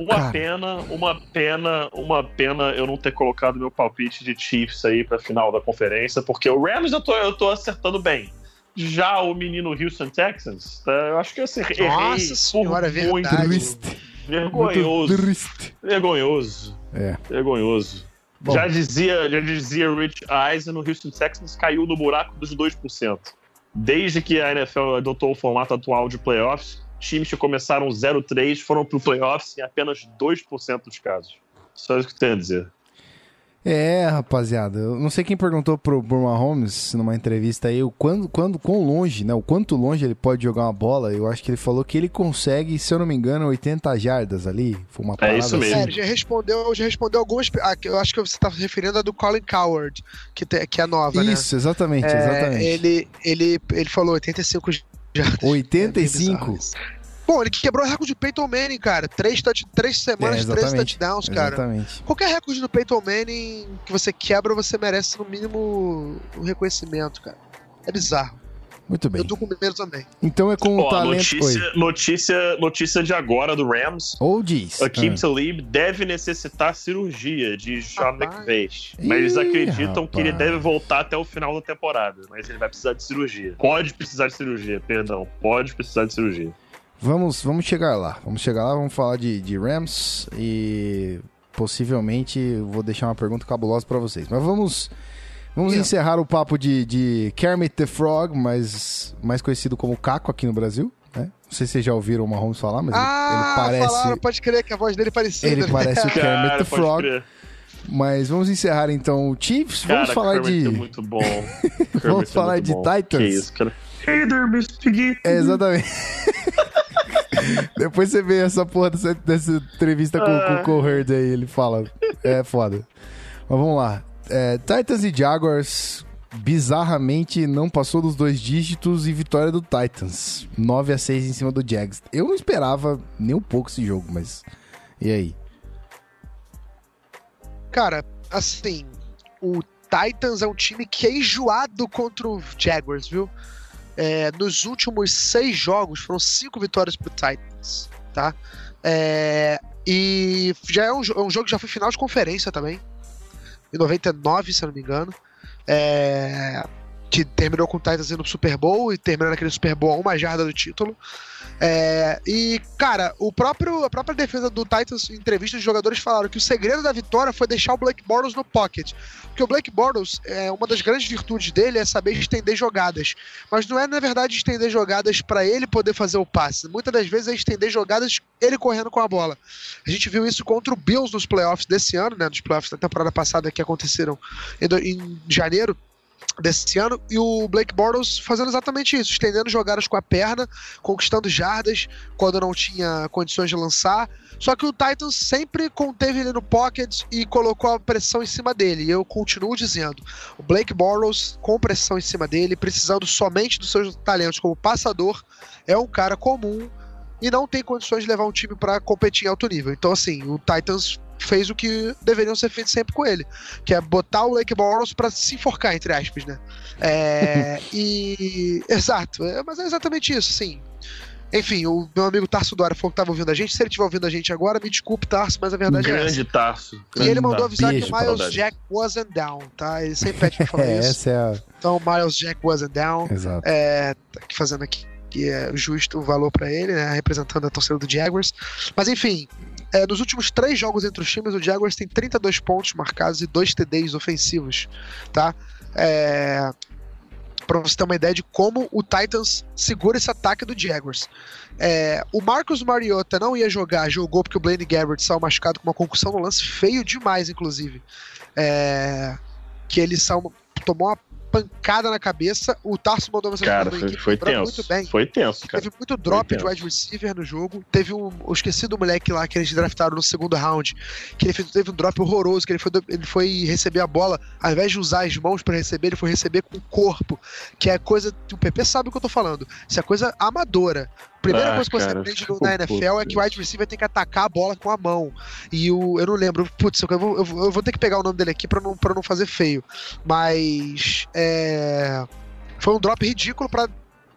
uma Cara. pena, uma pena, uma pena eu não ter colocado meu palpite de Chiefs aí pra final da conferência, porque o Rams eu tô, eu tô acertando bem. Já o menino Houston Texans, tá, eu acho que eu acertei. Nossa errei senhora, é verdade. Triste. Vergonhoso. Triste. Vergonhoso. É. Vergonhoso. Bom. Já dizia, já dizia Rich Eisen, o Houston Texans caiu no buraco dos 2%. Desde que a NFL adotou o formato atual de playoffs, times que começaram 0-3 foram pro playoffs em apenas 2% dos casos. Só isso que eu tenho a dizer. É, rapaziada, eu não sei quem perguntou pro Bruno Mahomes numa entrevista aí o quando, quando, quão longe, né? O quanto longe ele pode jogar uma bola. Eu acho que ele falou que ele consegue, se eu não me engano, 80 jardas ali. Foi uma parada isso mesmo. É, assim. ele já respondeu, já respondeu algumas. ah, Eu acho que você tá se referindo a do Colin Coward, que, te- que é nova, né? Isso, exatamente, É, exatamente. ele, ele, ele falou 85 jardas. 85? Bom, ele quebrou o recorde de Peyton Manning, cara. Três, touch, três semanas, É, três touchdowns, cara. Exatamente. Qualquer recorde do Peyton Manning que você quebra, você merece no mínimo um reconhecimento, cara. É bizarro. Muito bem. Eu tô com medo também. Então é com o Ó, talento. Oi. notícia, notícia, notícia de agora do Rams. Ou diz. Akeem Ah. Talib deve necessitar cirurgia de Sean Rapaz. McVay. Mas eles acreditam que ele rapaz. deve voltar até o final da temporada. Mas ele vai precisar de cirurgia. Pode precisar de cirurgia, perdão. Pode precisar de cirurgia. Vamos, vamos chegar lá. Vamos chegar lá, vamos falar de, de Rams e possivelmente vou deixar uma pergunta cabulosa pra vocês. Mas vamos, vamos Yeah. encerrar o papo de, de Kermit the Frog, mais, mais conhecido como Caco aqui no Brasil. Né? Não sei se vocês já ouviram o Mahomes falar, mas ele- ah, ele, parece. falaram, pode crer que a voz dele é parecida. Ele né? parece o Kermit Cara, the Frog. crer. Mas vamos encerrar então o Chiefs. Vamos Cara, falar Kermit de. é muito bom. Kermit Vamos é falar de bom. Titans. Que isso, cara. Hey there, Mr. Geek. É, exatamente. Depois você vê essa porra dessa, dessa entrevista com, com o Cole Hurd aí, ele fala. É foda. Mas vamos lá. É, Titans e Jaguars, bizarramente, não passou dos dois dígitos e vitória do Titans. 9 a 6 em cima do Jags. Eu não esperava nem um pouco esse jogo, mas. E aí? Cara, assim, o Titans é um time que é enjoado contra o Jaguars, viu? É, nos últimos seis jogos foram cinco vitórias pro Titans, tá? É, e já é um, é um jogo que já foi final de conferência também, em 99, se eu não me engano. É, que terminou com o Titans indo pro Super Bowl e terminando aquele Super Bowl a uma jarda do título. É, e, cara, o próprio, a própria defesa do Titans, em entrevistas de jogadores, falaram que o segredo da vitória foi deixar o Blake Bortles no pocket. Porque o Blake Bortles, é, uma das grandes virtudes dele é saber estender jogadas. Mas não é, na verdade, estender jogadas para ele poder fazer o passe. Muitas das vezes é estender jogadas ele correndo com a bola. A gente viu isso contra o Bills nos playoffs desse ano, né? Nos playoffs da temporada passada que aconteceram em, em janeiro desse ano e o Blake Bortles fazendo exatamente isso, estendendo jogadas com a perna, conquistando jardas quando não tinha condições de lançar. Só que o Titans sempre conteve ele no pocket e colocou a pressão em cima dele. E eu continuo dizendo, o Blake Bortles com pressão em cima dele, precisando somente dos seus talentos como passador, é um cara comum e não tem condições de levar um time para competir em alto nível. Então assim, o Titans fez o que deveriam ser feito sempre com ele, que é botar o Blake Bortles para se enforcar entre aspas, né? É, e exato, é, mas é exatamente isso, sim. Enfim, o meu amigo Tarso Dória falou que estava ouvindo a gente. Se ele estiver ouvindo a gente agora, me desculpe, Tarso, mas a verdade é essa. Grande Tarso. E grande ele mandou Tarso. avisar Beijo, que o Miles saudade. Jack wasn't down, tá? Ele sempre pede pra falar É, isso. essa é a. Então, Miles Jack wasn't down. Exato. É, tá aqui fazendo aqui que é justo o valor pra ele, né? Representando a torcida do Jaguars. Mas enfim, é, nos últimos três jogos entre os times, o Jaguars tem 32 pontos marcados e dois TDs ofensivos, tá? É, pra você ter uma ideia de como o Titans segura esse ataque do Jaguars. É, o Marcos Mariota não ia jogar, jogou porque o Blaine Gabbert saiu machucado com uma concussão no lance feio demais, inclusive. É, que ele saiu, tomou uma pancada na cabeça. O Tarso mandou mensagem Cara, foi, aqui, foi tenso. muito bem. Foi tenso, cara. Teve muito drop de wide receiver no jogo. Teve um. Eu esqueci do moleque lá que eles draftaram no segundo round. Que ele fez, teve um drop horroroso. Que ele foi, ele foi receber a bola. Ao invés de usar as mãos pra receber, ele foi receber com o corpo. Que é coisa. O PP sabe o que eu tô falando. Isso é coisa amadora. Primeira Ah, coisa que você cara, aprende no- na NFL é que o wide receiver tem que atacar a bola com a mão. E o. Eu não lembro. Putz, eu vou, eu vou- eu vou ter que pegar o nome dele aqui pra não, pra não fazer feio. Mas. É. Foi um drop ridículo pra,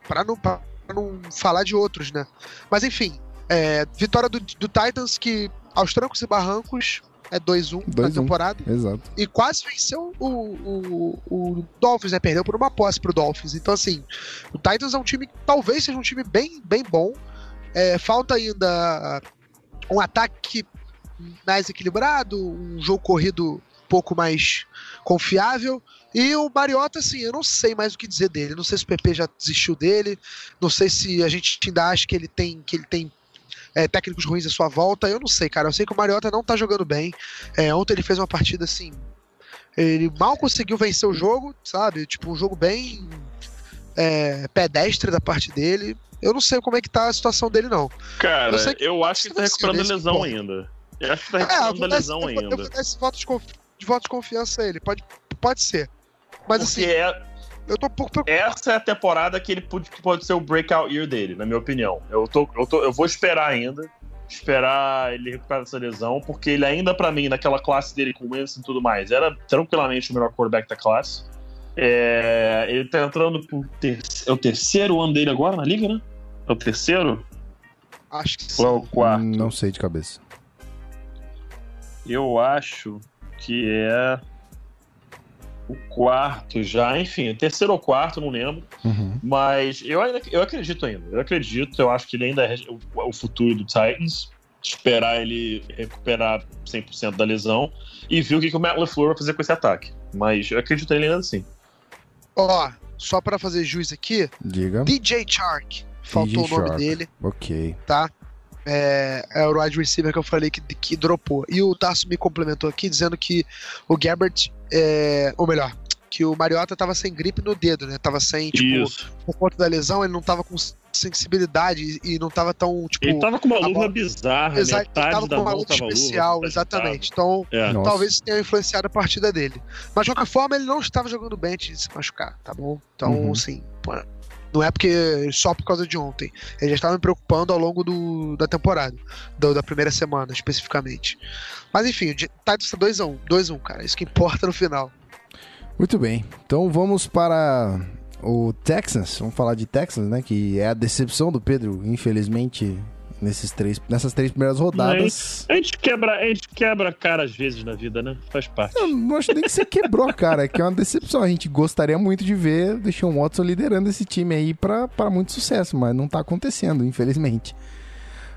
pra, não, pra não falar de outros, né? Mas enfim. é, vitória do, do Titans que aos trancos e barrancos é 2-1 na 2-1. temporada. Exato. E quase venceu o, o, o Dolphins, né? Perdeu por uma posse pro Dolphins. Então, assim, o Titans é um time que talvez seja um time bem, bem bom. É, falta ainda um ataque mais equilibrado, um jogo corrido um pouco mais confiável. E o Mariota, assim, eu não sei mais o que dizer dele. Não sei se o PP já desistiu dele. Não sei se a gente ainda acha que ele tem, que ele tem é, técnicos ruins à sua volta. Eu não sei, cara. Eu sei que o Mariota não tá jogando bem. É, ontem ele fez uma partida assim. Ele mal conseguiu vencer o jogo, sabe? Tipo, um jogo bem é, pedestre da parte dele. Eu não sei como é que tá a situação dele, não. Cara, Eu que- eu acho que tá Desse- recuperando a lesão ponto. ainda. Eu acho que tá É, recuperando vou a lesão eu vou- eu ainda. vou dar esse voto de, de voto de confiança a ele. Pode, pode ser. Mas Porque assim, é, eu tô um pouco preocupado. essa é a temporada que ele pode, que pode ser o breakout year dele, na minha opinião. Eu, tô, eu, tô, eu vou esperar ainda. Esperar ele recuperar essa lesão, porque ele ainda, pra mim, naquela classe dele com o Winston e tudo mais, era tranquilamente o melhor quarterback da classe. É, ele tá entrando pro ter... é o terceiro ano dele agora na liga, né? É o terceiro? Acho que Ou é sim. o quarto? Não sei de cabeça. Eu acho que é o quarto já, enfim, o terceiro ou quarto, não lembro. Uhum. Mas eu ainda eu acredito ainda. Eu acredito, eu acho que ele ainda é o, o futuro do Titans. Esperar ele recuperar 100% da lesão e ver o que, que o Matt LaFleur vai fazer com esse ataque. Mas eu acredito nele ainda assim. Ó, só pra fazer jus aqui, Diga. DJ Chark. Faltou DJ o nome Chark. dele, Ok. tá? É, é o wide receiver que eu falei que, que dropou. E o Tarso me complementou aqui dizendo que o Gabbert, é, ou melhor, que o Mariota tava sem gripe no dedo, né? Tava sem, tipo, Isso. por conta da lesão, ele não tava com sensibilidade e não tava tão, tipo. Ele tava com uma luva bola- bizarra, Exato, ele tava da com uma tava especial, luva, exatamente. Então, É. Talvez isso tenha influenciado a partida dele. Mas de qualquer forma, ele não estava jogando bem antes de se machucar, tá bom? Então, Uhum. assim, pô, não é porque só por causa de ontem. Ele já estava me preocupando ao longo do, da temporada, do- da primeira semana, especificamente. Mas enfim, o Titans tá 2x1, 2x1, cara. Isso que importa no final. Muito bem. Então vamos para o Texans. Vamos falar de Texans, né? Que é a decepção do Pedro, infelizmente, nesses três, nessas três primeiras rodadas. A gente quebra, a gente quebra a cara às vezes na vida, né? Faz parte. Eu não acho nem que você quebrou a cara, é que é uma decepção. A gente gostaria muito de ver o Deshaun Watson liderando esse time aí pra muito sucesso, mas não tá acontecendo, infelizmente.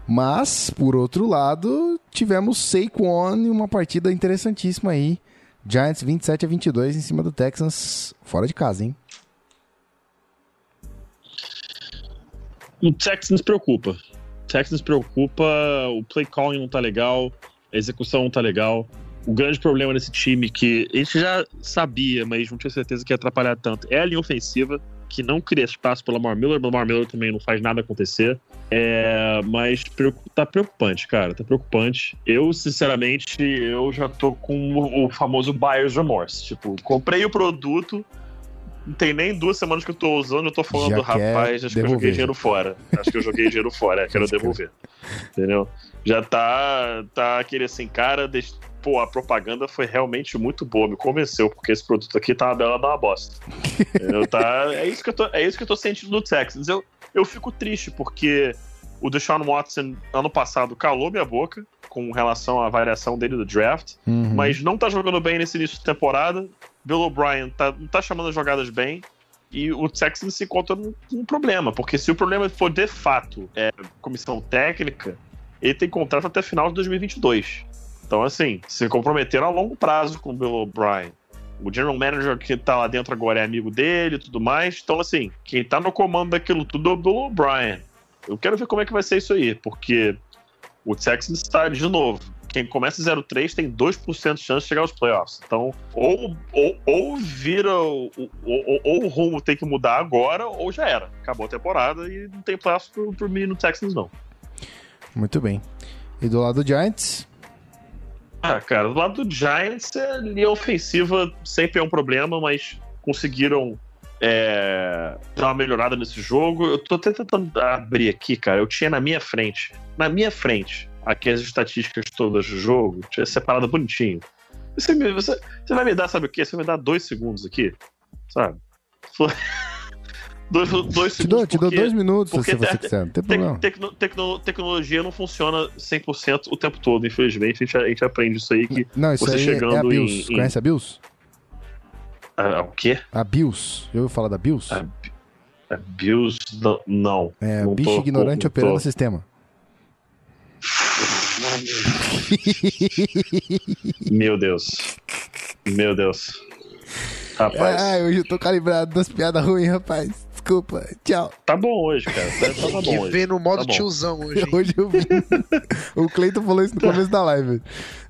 Mas, por outro lado, tivemos Saquon e uma partida interessantíssima aí. Giants 27 a 22 em cima do Texans, fora de casa, hein? O Texans preocupa. Texans preocupa, o play calling não tá legal, a execução não tá legal. O grande problema desse time que a gente já sabia, mas não tinha certeza que ia atrapalhar tanto, é a linha ofensiva, que não cria espaço pelo Lamar Miller. O Lamar Miller também não faz nada acontecer. É, mas tá preocupante, cara. Tá preocupante. Eu, sinceramente, eu já tô com o famoso buyer's remorse. Tipo, comprei o produto, não tem nem duas semanas que eu tô usando, eu tô falando, Já rapaz, acho que eu devolver. joguei dinheiro fora. Acho que eu joguei dinheiro fora, é, quero devolver. Entendeu? Já tá, tá aquele assim, cara, deixa- pô, a propaganda foi realmente muito boa, me convenceu, porque esse produto aqui tá uma bela da uma bosta. Entendeu? Tá, é, isso que eu tô, é isso que eu tô sentindo no Texans. Eu, eu fico triste, porque o Deshaun Watson, ano passado, calou minha boca com relação à variação dele do draft, Uhum. mas não tá jogando bem nesse início de temporada. Bill O'Brien tá, não tá chamando as jogadas bem. E o Texans se encontra num, num problema, porque se o problema for de fato é, comissão técnica, ele tem contrato até final de 2022. Então, assim, se comprometeram a longo prazo com o Bill O'Brien. O general manager que tá lá dentro agora é amigo dele e tudo mais. Então, assim, quem tá no comando daquilo tudo é o Bill O'Brien. Eu quero ver como é que vai ser isso aí, porque o Texans está de novo. Quem começa 0-3 tem 2% de chance de chegar aos playoffs. Então, ou, ou, ou vira. o- Ou, ou- ou o rumo tem que mudar agora, ou já era. Acabou a temporada e não tem playoffs por, por mim no Texans, não. Muito bem. E do lado do Giants, Ah, cara, do lado do Giants, a linha ofensiva sempre é um problema, mas conseguiram é, dar uma melhorada nesse jogo. Eu tô até tentando abrir aqui, cara. Eu tinha na minha frente, na minha frente, aqui as estatísticas todas do jogo, tinha separado bonitinho. Você, me- você- você vai me dar, sabe o quê? Você vai me dar dois segundos aqui, sabe? Dois, dois te dou, segundos. te dou dois minutos porque se você quiser, não tem problema. tecno- tecno- tecnologia não funciona 100% o tempo todo, infelizmente. A gente, a gente aprende isso aí que. Não, isso você aí chegando é a em- Bills. em- Conhece a? Ah, o quê? A Bills. Já ouviu falar da Bills? Ah, É Bills? Não. não. é, não bicho tô- ignorante não operando tô. o sistema. Meu Deus. Meu Deus. Rapaz, Ah, hoje eu tô calibrado das piadas ruins, rapaz. Desculpa. Tchau. tá bom hoje, cara. Tá, tá bom que hoje. no modo Tá bom. tiozão hoje. hein? Hoje eu vi. o Cleiton falou isso no começo da live.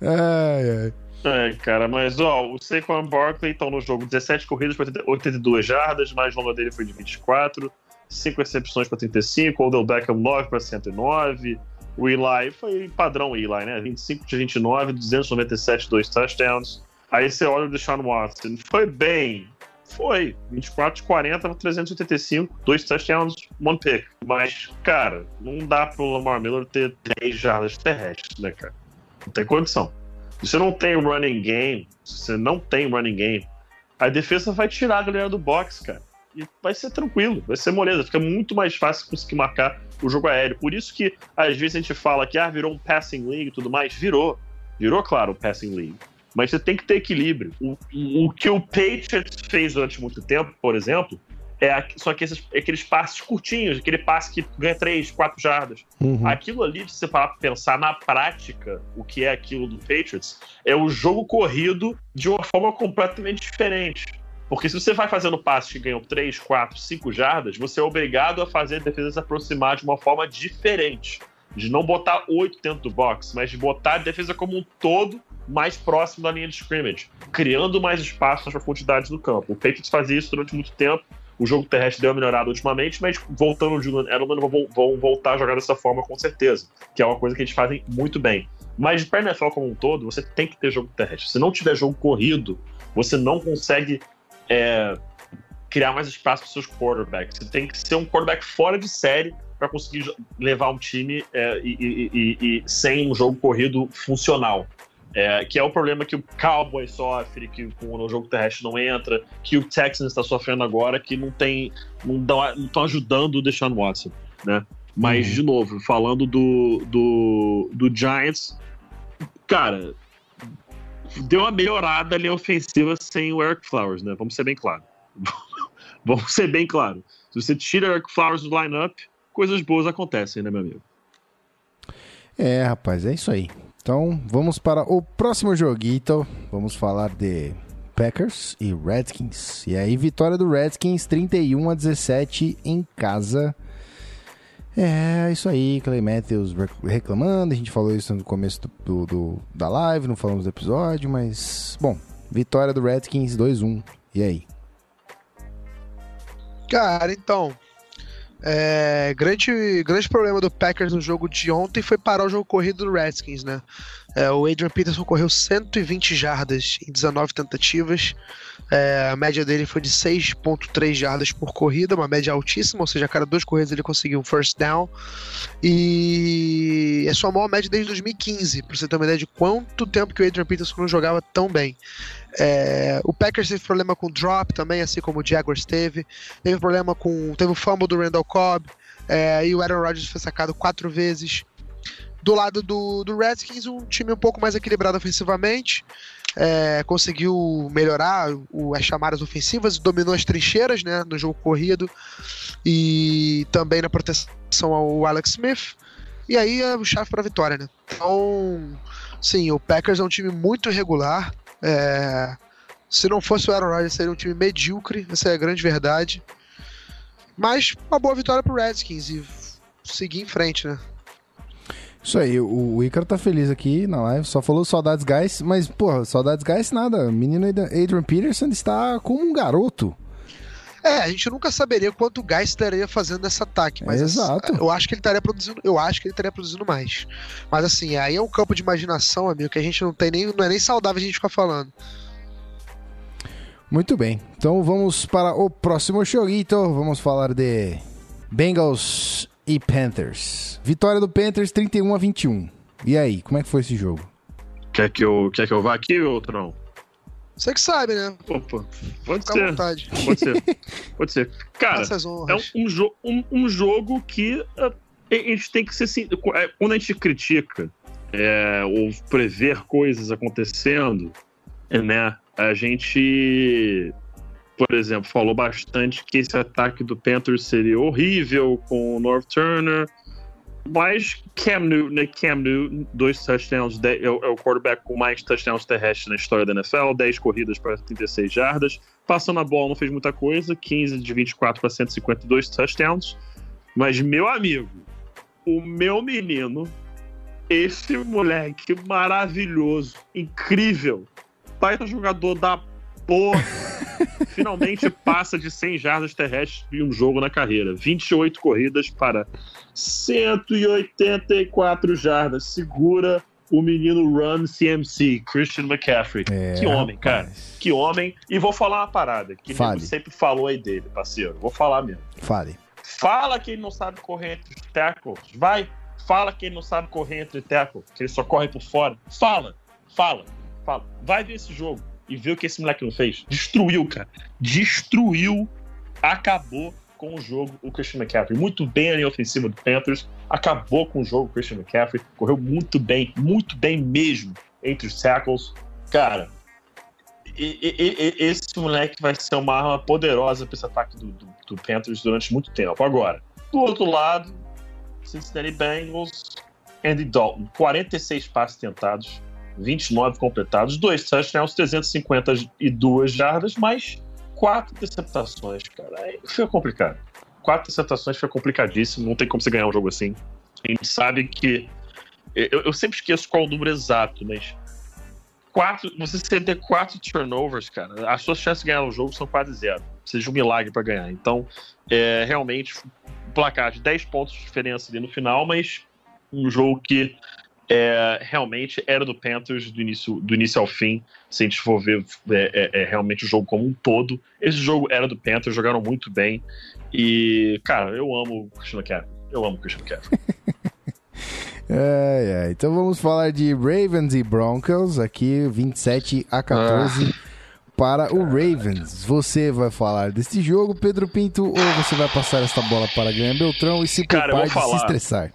Ai, ai. É, cara, mas ó, o Saquon Barkley estão no jogo 17 corridas para 82 jardas, mais longa dele foi de 24, 5 recepções para 35, Odell Beckham 9 para 109, o Eli foi padrão Eli, né? 25 de 29, 297, dois touchdowns. Aí você olha o Deshaun Watson, foi bem, foi, 24 de 40 para 385, dois touchdowns, one pick. Mas, cara, não dá pro Lamar Miller ter 10 jardas terrestres, né, cara? Não tem condição. Se você não tem running game, se você não tem running game, a defesa vai tirar a galera do box, cara. E vai ser tranquilo, vai ser moleza. Fica muito mais fácil conseguir marcar o jogo aéreo. Por isso que, às vezes, a gente fala que ah, virou um passing league e tudo mais. Virou. Virou, claro, um passing league. Mas você tem que ter equilíbrio. O, o, que o Patriots fez durante muito tempo, por exemplo, é só que esses, aqueles passes curtinhos, aquele passe que ganha 3, 4 jardas. Uhum. Aquilo ali, de você parar pra pensar na prática, o que é aquilo do Patriots, é o jogo corrido de uma forma completamente diferente. Porque se você vai fazendo passes que ganham 3, 4, 5 jardas, você é obrigado a fazer a defesa se aproximar de uma forma diferente. De não botar 8 dentro do box, mas de botar a defesa como um todo mais próximo da linha de scrimmage, criando mais espaço nas profundidades do campo. O Patriots fazia isso durante muito tempo. O jogo terrestre deu uma melhorada ultimamente, mas voltando o Julian Edelman, vão, vão voltar a jogar dessa forma com certeza, que é uma coisa que eles fazem muito bem. Mas para NFL como um todo, você tem que ter jogo terrestre. Se não tiver jogo corrido, você não consegue é, criar mais espaço para seus quarterbacks. Você tem que ser um quarterback fora de série para conseguir levar um time é, e, e- e- e sem um jogo corrido funcional. É, que é o problema que o Cowboys sofre, que com o jogo terrestre não entra, que o Texans está sofrendo agora, que não tem. não estão ajudando o Deshaun Watson. Né? Mas, Uhum. de novo, falando do, do, do Giants, cara, deu uma melhorada ali ofensiva sem o Eric Flowers, né? Vamos ser bem claro. Vamos ser bem claro. Se você tira o Eric Flowers do lineup, coisas boas acontecem, né, meu amigo? É, rapaz, é isso aí. Então, vamos para o próximo joguito. Vamos falar de Packers e Redskins. E aí, vitória do Redskins 31 a 17 em casa. É, isso aí, Clay Matthews rec- reclamando. A gente falou isso no começo do- do- da live, não falamos do episódio, mas. Bom, vitória do Redskins 2-1. E aí? Cara, então. É, grande, grande problema do Packers no jogo de ontem foi parar o jogo corrido do Redskins, né? É, o Adrian Peterson correu 120 jardas em 19 tentativas. É, a média dele foi de 6,3 jardas por corrida, uma média altíssima, ou seja, a cada duas corridas ele conseguiu um first down. E é sua maior média desde 2015, pra você ter uma ideia de quanto tempo que o Adrian Peterson não jogava tão bem. É, o Packers teve problema com drop também, assim como o Jaguars teve. Teve problema com. Teve o fumble do Randall Cobb. é, e o Aaron Rodgers foi sacado quatro vezes. Do lado do, do Redskins, um time um pouco mais equilibrado ofensivamente. é, conseguiu melhorar o- as chamadas ofensivas, dominou as trincheiras né, no jogo corrido e também na proteção ao Alex Smith. E aí é o chave para a vitória, né? Então, sim, o Packers é um time muito irregular. É, se não fosse o Aaron Rodgers, seria um time medíocre, essa é a grande verdade. Mas uma boa vitória pro Redskins e seguir em frente, né? Isso aí, o, o Ícaro tá feliz aqui na live, só falou saudades guys, mas, porra, saudades guys nada. Menino Adrian Peterson está como um garoto. É, a gente nunca saberia quanto o Guy estaria fazendo esse ataque, mas assim, Exato. eu acho que ele estaria produzindo, eu acho que ele estaria produzindo mais. Mas assim, aí é um campo de imaginação, amigo, que a gente não tem nem, não é nem saudável a gente ficar falando. Muito bem, então vamos para o próximo joguito. Vamos falar de Bengals e Panthers. Vitória do Panthers 31 a 21. E aí, como é que foi esse jogo? Quer que eu, quer que eu vá aqui ou não? Você que sabe, né? Opa, pode Fica à ser. vontade. Pode ser. Pode ser. Cara, é um, um jo- um- um jogo que uh, a gente tem que ser assim. Quando a gente critica é, ou prever coisas acontecendo, né? A gente, por exemplo, falou bastante que esse ataque do Panthers seria horrível com o North Turner. Mas Cam Newton, né? Cam Newton, dois touchdowns, é, é o quarterback com mais touchdowns terrestres na história da NFL, 10 corridas para 36 jardas. Passando a bola não fez muita coisa, 15 de 24 para 152 touchdowns. Mas, meu amigo, o meu menino, esse moleque maravilhoso, incrível, baita jogador da porra, finalmente passa de 100 jardas terrestres em um jogo na carreira. 28 corridas para 184 jardas. Segura o menino Run CMC, Christian McCaffrey. É, que homem, cara. Que homem. E vou falar uma parada que Fale. ele sempre falou aí dele, parceiro. Vou falar mesmo. Fale. Fala que ele não sabe correr entre os tackles. Vai. Fala que ele não sabe correr entre tackles, que ele só corre por fora. Fala. Fala. Fala. Vai ver esse jogo. E ver o que esse moleque não fez. Destruiu, cara. Destruiu. Acabou com o jogo o Christian McCaffrey. Muito bem ali ofensiva do Panthers. Acabou com o jogo o Christian McCaffrey. Correu muito bem, muito bem mesmo entre os tackles. Cara, e- e- e- esse moleque vai ser uma arma poderosa para esse ataque do, do, do Panthers durante muito tempo. Agora, do outro lado, Cincinnati Bengals, Andy Dalton, 46 passes tentados, 29 completados, dois touchdowns, 352 jardas, mas quatro interceptações, cara. Aí foi complicado. Quatro interceptações foi complicadíssimo, não tem como você ganhar um jogo assim. A gente sabe que. Eu, eu sempre esqueço qual o número exato, mas. Quatro, você ceder quatro turnovers, cara, as suas chances de ganhar o jogo são quase zero. De um milagre para ganhar. Então, é, realmente, placar de 10 pontos de diferença ali no final, mas um jogo que é, realmente era do Panthers do início, do início ao fim. Se a gente for ver é, é, é realmente o jogo como um todo, esse jogo era do Panthers, jogaram muito bem. E, cara, eu amo o Christian McCaffrey. Eu amo o Christian McCaffrey. É, é. Então vamos falar de Ravens e Broncos aqui, 27 a 14 para o Ravens. Você vai falar desse jogo, Pedro Pinto, ou você vai passar esta bola para Guilherme Beltrão e se Cara, poupar de se falar. estressar?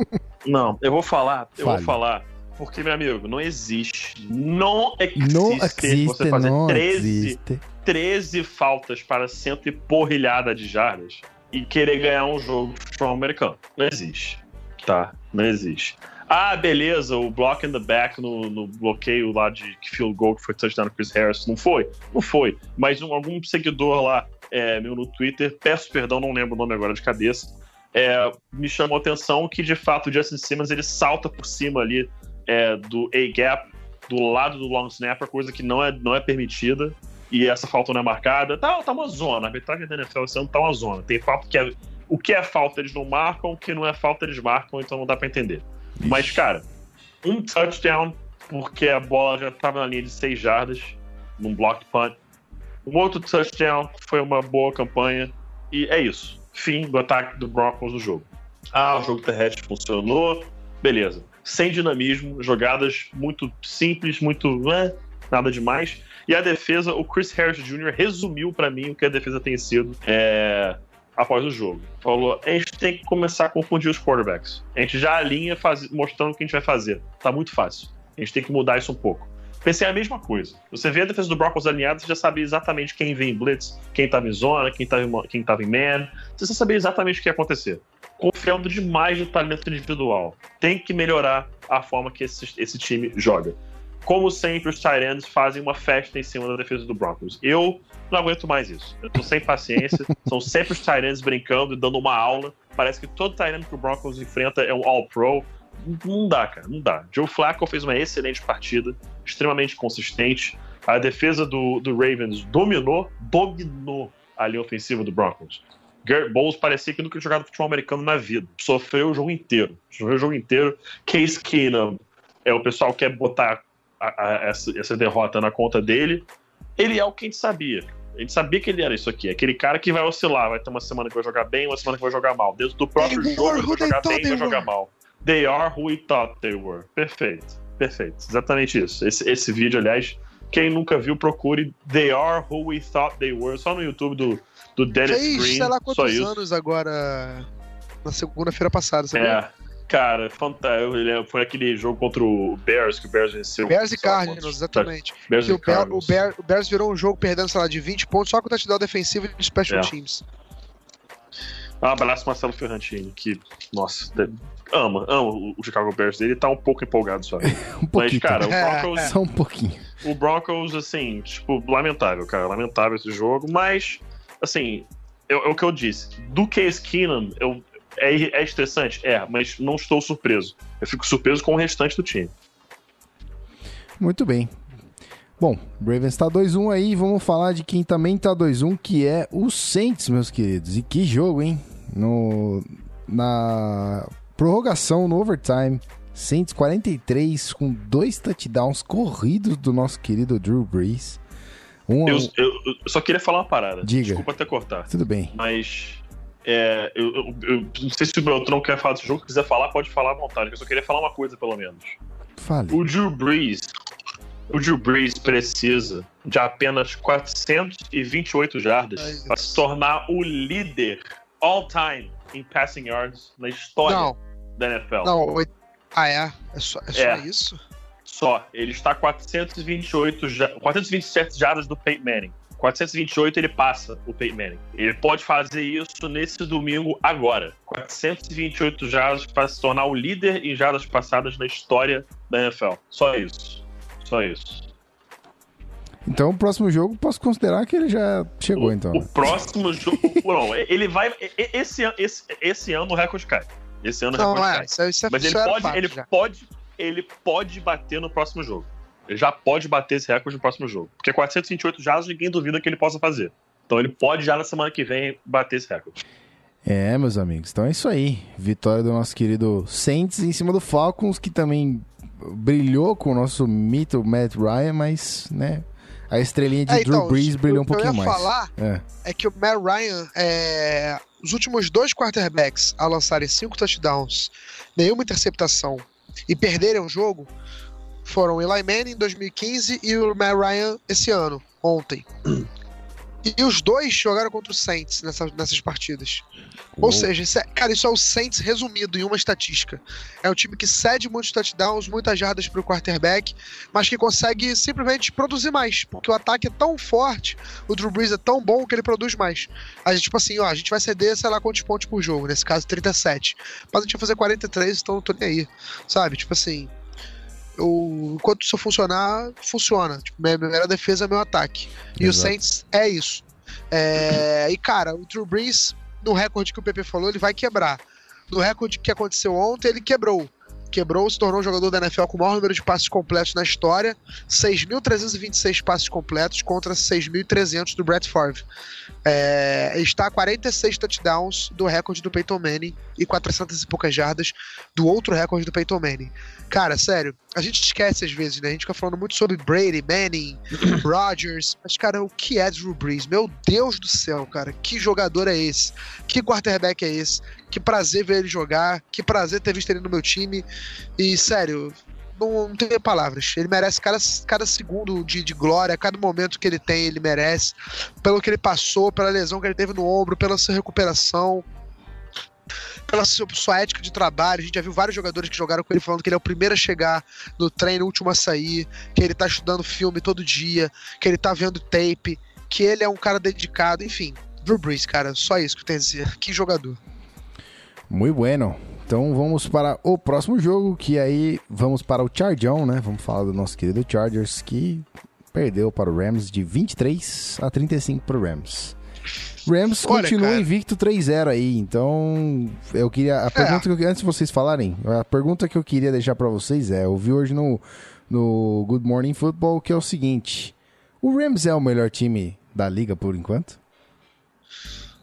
Não, eu vou falar, eu Fale. vou falar. Porque, meu amigo, não existe. Não existe, Não você existe, fazer não 13, existe. 13 faltas para cento e porrilhada de jardas e querer ganhar um jogo de futebol americano. Não existe. Tá? Não existe. Ah, beleza, o block in the back no, no bloqueio lá de field goal que foi touchdown do Chris Harris. Não foi? Não foi. Mas um- algum seguidor lá é, meu no Twitter, peço perdão, não lembro o nome agora de cabeça, é, me chamou a atenção que de fato o Justin Simmons ele salta por cima ali é, do A-gap do lado do long snapper, coisa que não é, não é permitida. E essa falta não é marcada. Tá, tá uma zona. A arbitragem da NFL esse ano tá uma zona. Tem falta que é. O que é falta eles não marcam, o que não é falta eles marcam, então não dá pra entender. Mas, cara, um touchdown, porque a bola já tava na linha de 6 jardas, num block punt. Um outro touchdown foi uma boa campanha. E é isso. Fim do ataque do Broncos no jogo. Ah, o jogo terrestre funcionou. Beleza. Sem dinamismo, jogadas muito simples, muito. né, nada demais. E a defesa, o Chris Harris Jr. resumiu pra mim o que a defesa tem sido é, após o jogo. Falou: a gente tem que começar a confundir os quarterbacks. A gente já alinha faz... mostrando o que a gente vai fazer. Tá muito fácil. A gente tem que mudar isso um pouco. Pensei a mesma coisa. Você vê a defesa do Broncos alinhada, você já sabe exatamente quem vem em blitz, quem tava em zona, quem tava em, quem tava em man. Você já sabia exatamente o que ia acontecer. Confiando demais no talento individual. Tem que melhorar a forma que esse, esse time joga. Como sempre, os Tyrants fazem uma festa em cima da defesa do Broncos. Eu não aguento mais isso. Eu tô sem paciência. São sempre os Tyrants brincando e dando uma aula. Parece que todo Tyrant que o Broncos enfrenta é um All-Pro. Não dá, cara, não dá. Joe Flacco fez uma excelente partida, extremamente consistente. A defesa do, do Ravens dominou, dominou a linha ofensiva do Broncos. Garrett Bowles parecia que nunca tinha jogado futebol americano na vida. Sofreu o jogo inteiro. Sofreu o jogo inteiro. Case Keenum, é, o pessoal quer botar a- a- essa, essa derrota na conta dele. Ele é o que a gente sabia. A gente sabia que ele era isso aqui. Aquele cara que vai oscilar. Vai ter uma semana que vai jogar bem, uma semana que vai jogar mal. Dentro do próprio They jogo, ele vai jogar bem e vai jogar mal. They are who we thought they were. Perfeito. Perfeito. Exatamente isso. Esse, esse vídeo, aliás, quem nunca viu, procure They Are Who We Thought They Were. Só no YouTube do, do Dennis Fez, Green. sei lá quantos anos agora. Na segunda-feira passada, sabe? É. Cara, fantástico. Ele é- Foi aquele jogo contra o Bears, que o Bears venceu. Bears e Cardinals, exatamente. Bears Que e o, Bear- o. Bear- o Bears virou um jogo perdendo, sei lá, de 20 pontos só com o touchdown defensivo e de special É. teams. Um abraço, Marcelo Ferrantini, que, nossa, ama, ama o Chicago Bears dele. Tá um pouco empolgado só. Um Mas, pouquinho. cara, o É, Broncos, Só um pouquinho. o Broncos, assim, tipo, lamentável, cara. Lamentável esse jogo, mas, assim, é, é o que eu disse. Do Case Keenum, eu, é, é estressante? É, mas não estou surpreso. Eu fico surpreso com o restante do time. Muito bem. Bom, Ravens tá 2-1 aí, vamos falar de quem também tá 2-1, que é o Saints, meus queridos. E que jogo, hein? No, na prorrogação, no overtime, Saints 43 com dois touchdowns corridos do nosso querido Drew Brees. Um, Eu, eu- eu só queria falar uma parada. Diga. Desculpa até cortar. Tudo bem. Mas é, eu, eu- eu não sei se o Beltrão quer falar desse jogo. Se quiser falar, pode falar à vontade. Eu só queria falar uma coisa, pelo menos. Fale. O Drew Brees, o Drew Brees precisa de apenas 428 jardas para se tornar o líder all-time em passing yards na história Não, da NFL. não. Ah, é? É só, é só É. isso? Só. Ele está 428 ja- 427 jardas do Peyton Manning. 428 ele passa o Peyton Manning. Ele pode fazer isso nesse domingo agora. 428 jardas para se tornar o líder em jardas passadas na história da NFL. Só isso. Só isso. Então o próximo jogo posso considerar que ele já chegou, o, então. o próximo jogo. não, ele vai. Esse, esse, esse ano o recorde cai. Esse ano o Não, recorde é. cai. É- isso é Mas ele isso pode, ele pode, ele pode bater no próximo jogo. Ele já pode bater esse recorde no próximo jogo. Porque 428 jardas ninguém duvida que ele possa fazer. Então ele pode já na semana que vem bater esse recorde. É, meus amigos. Então é isso aí. Vitória do nosso querido Saints em cima do Falcons, que também brilhou com o nosso mito Matt Ryan, mas, né? A estrelinha de É, Drew então, Brees brilhou um o que eu pouquinho ia mais. falar É. é que o Matt Ryan, é, os últimos dois quarterbacks a lançarem cinco touchdowns, nenhuma interceptação e perderem o jogo foram Eli Manning em 2015 e o Matt Ryan esse ano, ontem. E os dois jogaram contra o Saints nessa- nessas partidas. Ou seja, isso é- cara, isso é o Saints resumido em uma estatística. É um time que cede muitos touchdowns, muitas jardas para o quarterback, mas que consegue simplesmente produzir mais, porque o ataque é tão forte, o Drew Brees é tão bom que ele produz mais. A gente, tipo assim, ó, a gente vai ceder, sei lá quantos pontos por jogo, nesse caso 37. Mas a gente vai fazer 43, então não tô nem aí. Sabe? Tipo assim, eu, enquanto isso funcionar, funciona. Tipo, minha defesa é meu ataque. E o. Saints é isso. É, e cara, o Drew Brees, no recorde que o PP falou, ele vai quebrar. No recorde que aconteceu ontem, ele quebrou. Quebrou, se tornou o jogador da NFL com o maior número de passes completos na história. 6.326 passes completos contra 6.300 do Brett Favre. É, está a 46 touchdowns do recorde do Peyton Manning e 400 e poucas jardas do outro recorde do Peyton Manning. Cara, sério, a gente esquece às vezes, né? A gente fica falando muito sobre Brady, Manning, Rodgers, mas, cara, o que é Drew Brees? Meu Deus do céu, cara, que jogador é esse? Que quarterback é esse? Que prazer ver ele jogar, que prazer ter visto ele no meu time. E, sério, não, não tenho palavras. Ele merece cada, cada segundo de, de glória, cada momento que ele tem, ele merece. Pelo que ele passou, pela lesão que ele teve no ombro, pela sua recuperação. Pela sua ética de trabalho, a gente já viu vários jogadores que jogaram com ele falando que ele é o primeiro a chegar no treino, o último a sair, que ele tá estudando filme todo dia, que ele tá vendo tape, que ele é um cara dedicado, enfim. Drew Brees, cara, só isso que eu tenho a dizer. Que jogador. Muito bueno. Então vamos para o próximo jogo, que aí vamos para o Chargeão, né? Vamos falar do nosso querido Chargers, que perdeu para o Rams de 23 a 35 para o Rams. Rams Olha, continua cara. invicto 3-0 aí, então eu queria. A pergunta que eu, antes de vocês falarem, a pergunta que eu queria deixar para vocês é: eu vi hoje no, no Good Morning Football que é o seguinte: o Rams é o melhor time da liga por enquanto?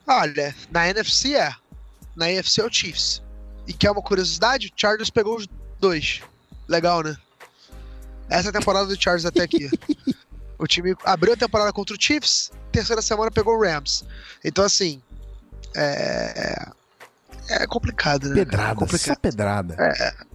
Olha, na NFC é. Na AFC é o Chiefs. E que é uma curiosidade, o Chargers pegou os dois. Legal, né? Essa é a temporada do Chargers até aqui. o time abriu a temporada contra o Chiefs, terceira semana pegou o Rams. Então, assim, é... É complicado, né? É Pedrada, complicado. só pedrada.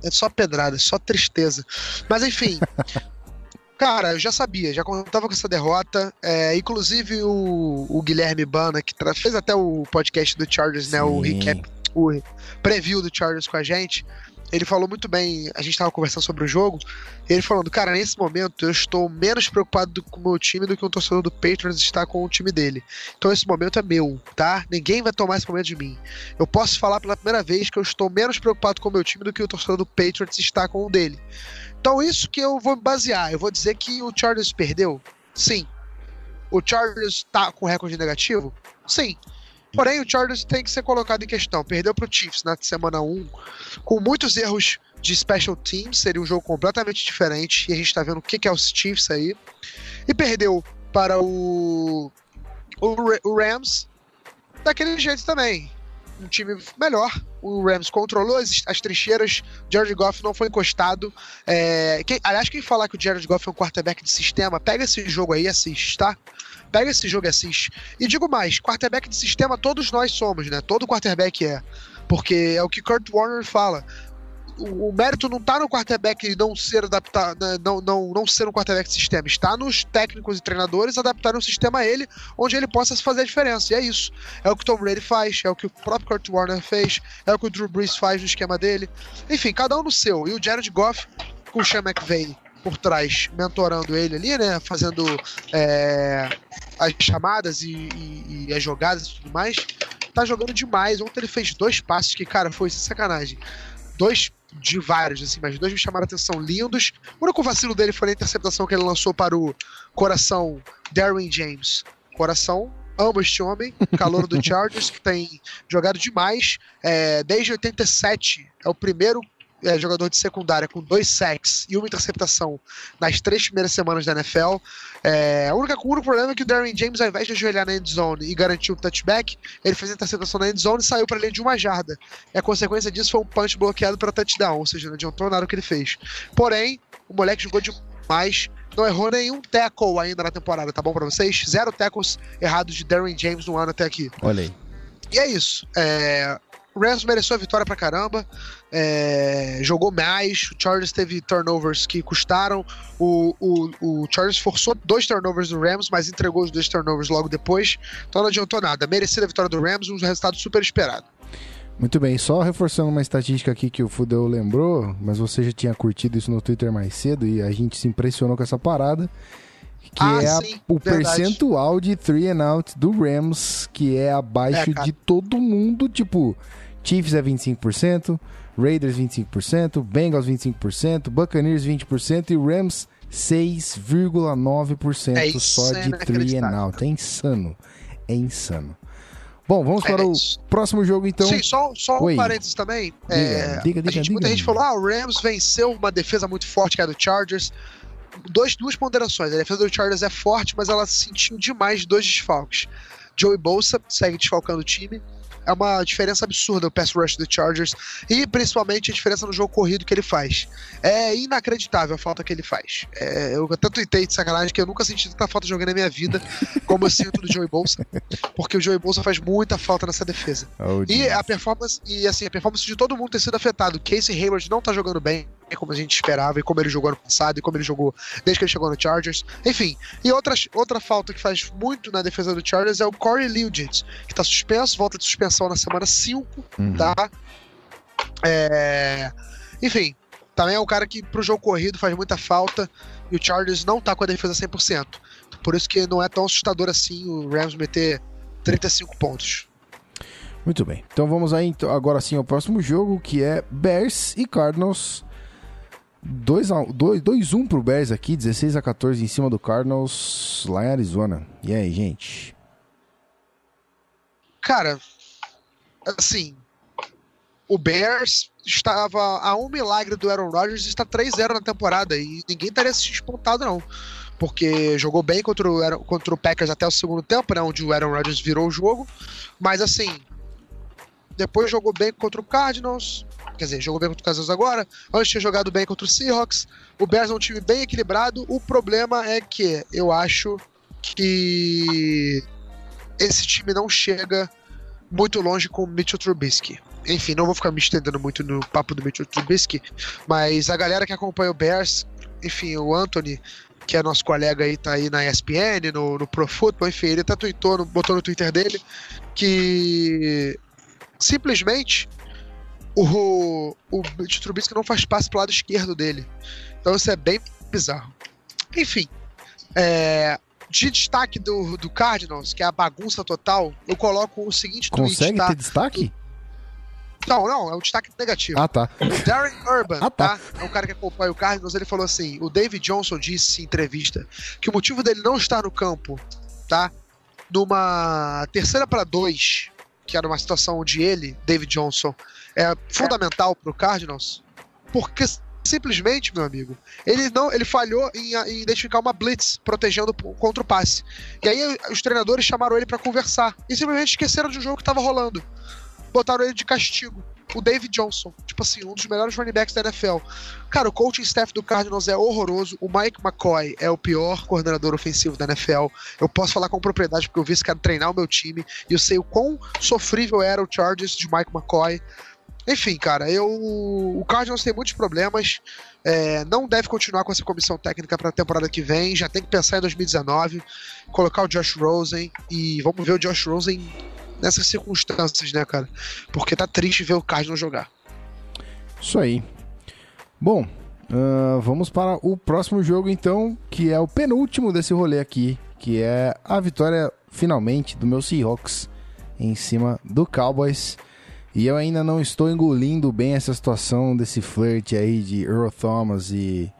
É só pedrada, é só tristeza. Mas enfim. Cara, eu já sabia, já contava com essa derrota. É, inclusive o, o Guilherme Bana, que fez até o podcast do Chargers, né? O Sim. recap, o preview do Chargers com a gente. Ele falou muito bem, a gente tava conversando sobre o jogo, ele falando, cara, nesse momento eu estou menos preocupado do- com o meu time do que um torcedor do Patriots está com o time dele. Então esse momento é meu, tá? Ninguém vai tomar esse momento de mim. Eu posso falar pela primeira vez que eu estou menos preocupado com o meu time do que o torcedor do Patriots está com o dele. Então, isso que eu vou me basear. Eu vou dizer que o Chargers perdeu? Sim. O Chargers tá com recorde negativo? Sim. Porém, o Chargers tem que ser colocado em questão. Perdeu pro Chiefs na semana 1, com muitos erros de special teams, seria um jogo completamente diferente, e a gente tá vendo o que que é os Chiefs aí. E perdeu para o, o, Ra- o Rams daquele jeito também. Um time melhor. O Rams controlou as, as trincheiras. Jared Goff não foi encostado. É, quem- aliás, quem falar que o Jared Goff é um quarterback de sistema, pega esse jogo aí e assiste, tá? Pega esse jogo e assiste. E digo mais, quarterback de sistema todos nós somos, né? Todo quarterback é. Porque é o que Kurt Warner fala. o, o mérito não tá no quarterback não ser adaptado, né, não, não, não ser um quarterback de sistema, está nos técnicos e treinadores adaptarem o sistema a ele, onde ele possa fazer a diferença. E é isso. É o que o Tom Brady faz, é o que o próprio Kurt Warner fez, é o que o Drew Brees faz no esquema dele. Enfim, cada um no seu. E o Jared Goff com o Sean McVay por trás, mentorando ele ali, né? Fazendo é, as chamadas e, e- e as jogadas e tudo mais. Tá jogando demais. Ontem ele fez dois passos que, cara, foi sacanagem. Dois de vários, assim, mas dois me chamaram a atenção lindos. O único vacilo dele foi a interceptação que ele lançou para o coração Darwin James. Coração, amo este homem, calor do Chargers, que tem jogado demais. É, desde 87, é o primeiro é, jogador de secundária com dois sacks e uma interceptação nas três primeiras semanas da NFL. É, a única, o único problema é que o Darren James, ao invés de ajoelhar na end zone e garantir o touchback, ele fez a interceptação na end zone e saiu para linha de uma jarda. E a consequência disso foi um punch bloqueado para touchdown, ou seja, não adiantou nada o que ele fez. Porém, o moleque jogou demais. Não errou nenhum tackle ainda na temporada, tá bom pra vocês? Zero tackles errados de Darren James no ano até aqui. Olha aí. E é isso. É, O Rams mereceu a vitória pra caramba. é, Jogou mais. O Chargers teve turnovers que custaram. O, o, o Chargers forçou dois turnovers do Rams, mas entregou os dois turnovers logo depois. Então não adiantou nada. Merecida a vitória do Rams, um resultado super esperado. Muito bem, só reforçando uma estatística aqui que o Fudeu lembrou, mas você já tinha curtido isso no Twitter mais cedo e a gente se impressionou com essa parada. Que Ah, é a- sim, o verdade. percentual de three and out do Rams, que é abaixo É, de todo mundo. Tipo, Chiefs é 25%, Raiders 25%, Bengals 25%, Buccaneers 20% e Rams 6,9% É só de three and out. É insano. É insano. Bom, vamos É para o isso. próximo jogo então. Sim, só, só Oi. um parênteses também. Diga, É, diga, a diga, gente- muita gente falou: ah, o Rams venceu uma defesa muito forte que é a do Chargers. Dois, duas ponderações. A defesa do Chargers é forte, mas ela sentiu demais dois desfalques. Joey Bolsa segue desfalcando o time. É uma diferença absurda o pass rush do Chargers. E principalmente a diferença no jogo corrido que ele faz. É inacreditável a falta que ele faz. É, eu até tuitei de sacanagem que eu nunca senti tanta falta jogando na minha vida como eu sinto do Joey Bolsa. Porque o Joey Bolsa faz muita falta nessa defesa. Oh, E a performance, e assim, a performance de todo mundo tem sido afetado. Casey Hayward não tá jogando bem, como a gente esperava, e como ele jogou ano passado, e como ele jogou desde que ele chegou no Chargers. Enfim, e outra, outra falta que faz muito na defesa do Chargers é o Corey Liuget, que tá suspenso, volta de suspensão na semana 5, Uhum. tá? É... Enfim, também é um cara que pro jogo corrido faz muita falta, e o Chargers não tá com a defesa 100%. Por isso que não é tão assustador assim o Rams meter 35 pontos. Muito bem. Então vamos aí então, agora sim ao próximo jogo, que é Bears e Cardinals. 2-1 pro Bears aqui, 16 a 14 em cima do Cardinals lá em Arizona. E aí, gente? Cara, assim, o Bears estava a um milagre do Aaron Rodgers está 3-0 na temporada e ninguém estaria se espantado não. Porque jogou bem contra o, contra o Packers até o segundo tempo, né, onde o Aaron Rodgers virou o jogo. Mas assim, depois jogou bem contra o Cardinals, quer dizer, jogou bem contra o Cardinals agora. Antes tinha jogado bem contra o Seahawks. O Bears é um time bem equilibrado. O problema é que eu acho que esse time não chega muito longe com o Mitchell Trubisky. Enfim, não vou ficar me estendendo muito no papo do Mitchell Trubisky, mas a galera que acompanha o Bears, enfim, o Anthony, que é nosso colega aí, tá aí na ESPN, no, no Pro Football, enfim, ele até tweetou, botou no Twitter dele que simplesmente o, o Trubisky não faz passe pro lado esquerdo dele. Então isso é bem bizarro. Enfim, é, de destaque do, do Cardinals, que é a bagunça total, eu coloco o seguinte Consegue tweet, tá? ter destaque? Não, não, é um destaque negativo. Ah, tá. O Darren Urban, Ah, tá. tá? É um cara que acompanha o Cardinals, ele falou assim: o David Johnson disse em entrevista que o motivo dele não estar no campo, tá? Numa terceira para dois, que era uma situação onde ele, David Johnson, é fundamental pro Cardinals, porque simplesmente, meu amigo, ele não, ele falhou em, em identificar uma blitz protegendo contra o passe. E aí os treinadores chamaram ele para conversar e simplesmente esqueceram de um jogo que tava rolando. Botaram ele de castigo o David Johnson, tipo assim, um dos melhores running backs da NFL. Cara, o coaching staff do Cardinals é horroroso. O Mike McCoy é o pior coordenador ofensivo da NFL. Eu posso falar com propriedade porque eu vi esse cara treinar o meu time e eu sei o quão sofrível era o Chargers de Mike McCoy. Enfim, cara, eu. O Cardinals tem muitos problemas. é, não deve continuar com essa comissão técnica para a temporada que vem. Já tem que pensar em 2019, colocar o Josh Rosen e vamos ver o Josh Rosen nessas circunstâncias, né, cara? Porque tá triste ver o Cardinals jogar. Isso aí. Bom, ah, vamos para o próximo jogo então, que é o penúltimo desse rolê aqui, que é a vitória finalmente do meu Seahawks em cima do Cowboys. E eu ainda não estou engolindo bem essa situação desse flirt aí de Earl Thomas e,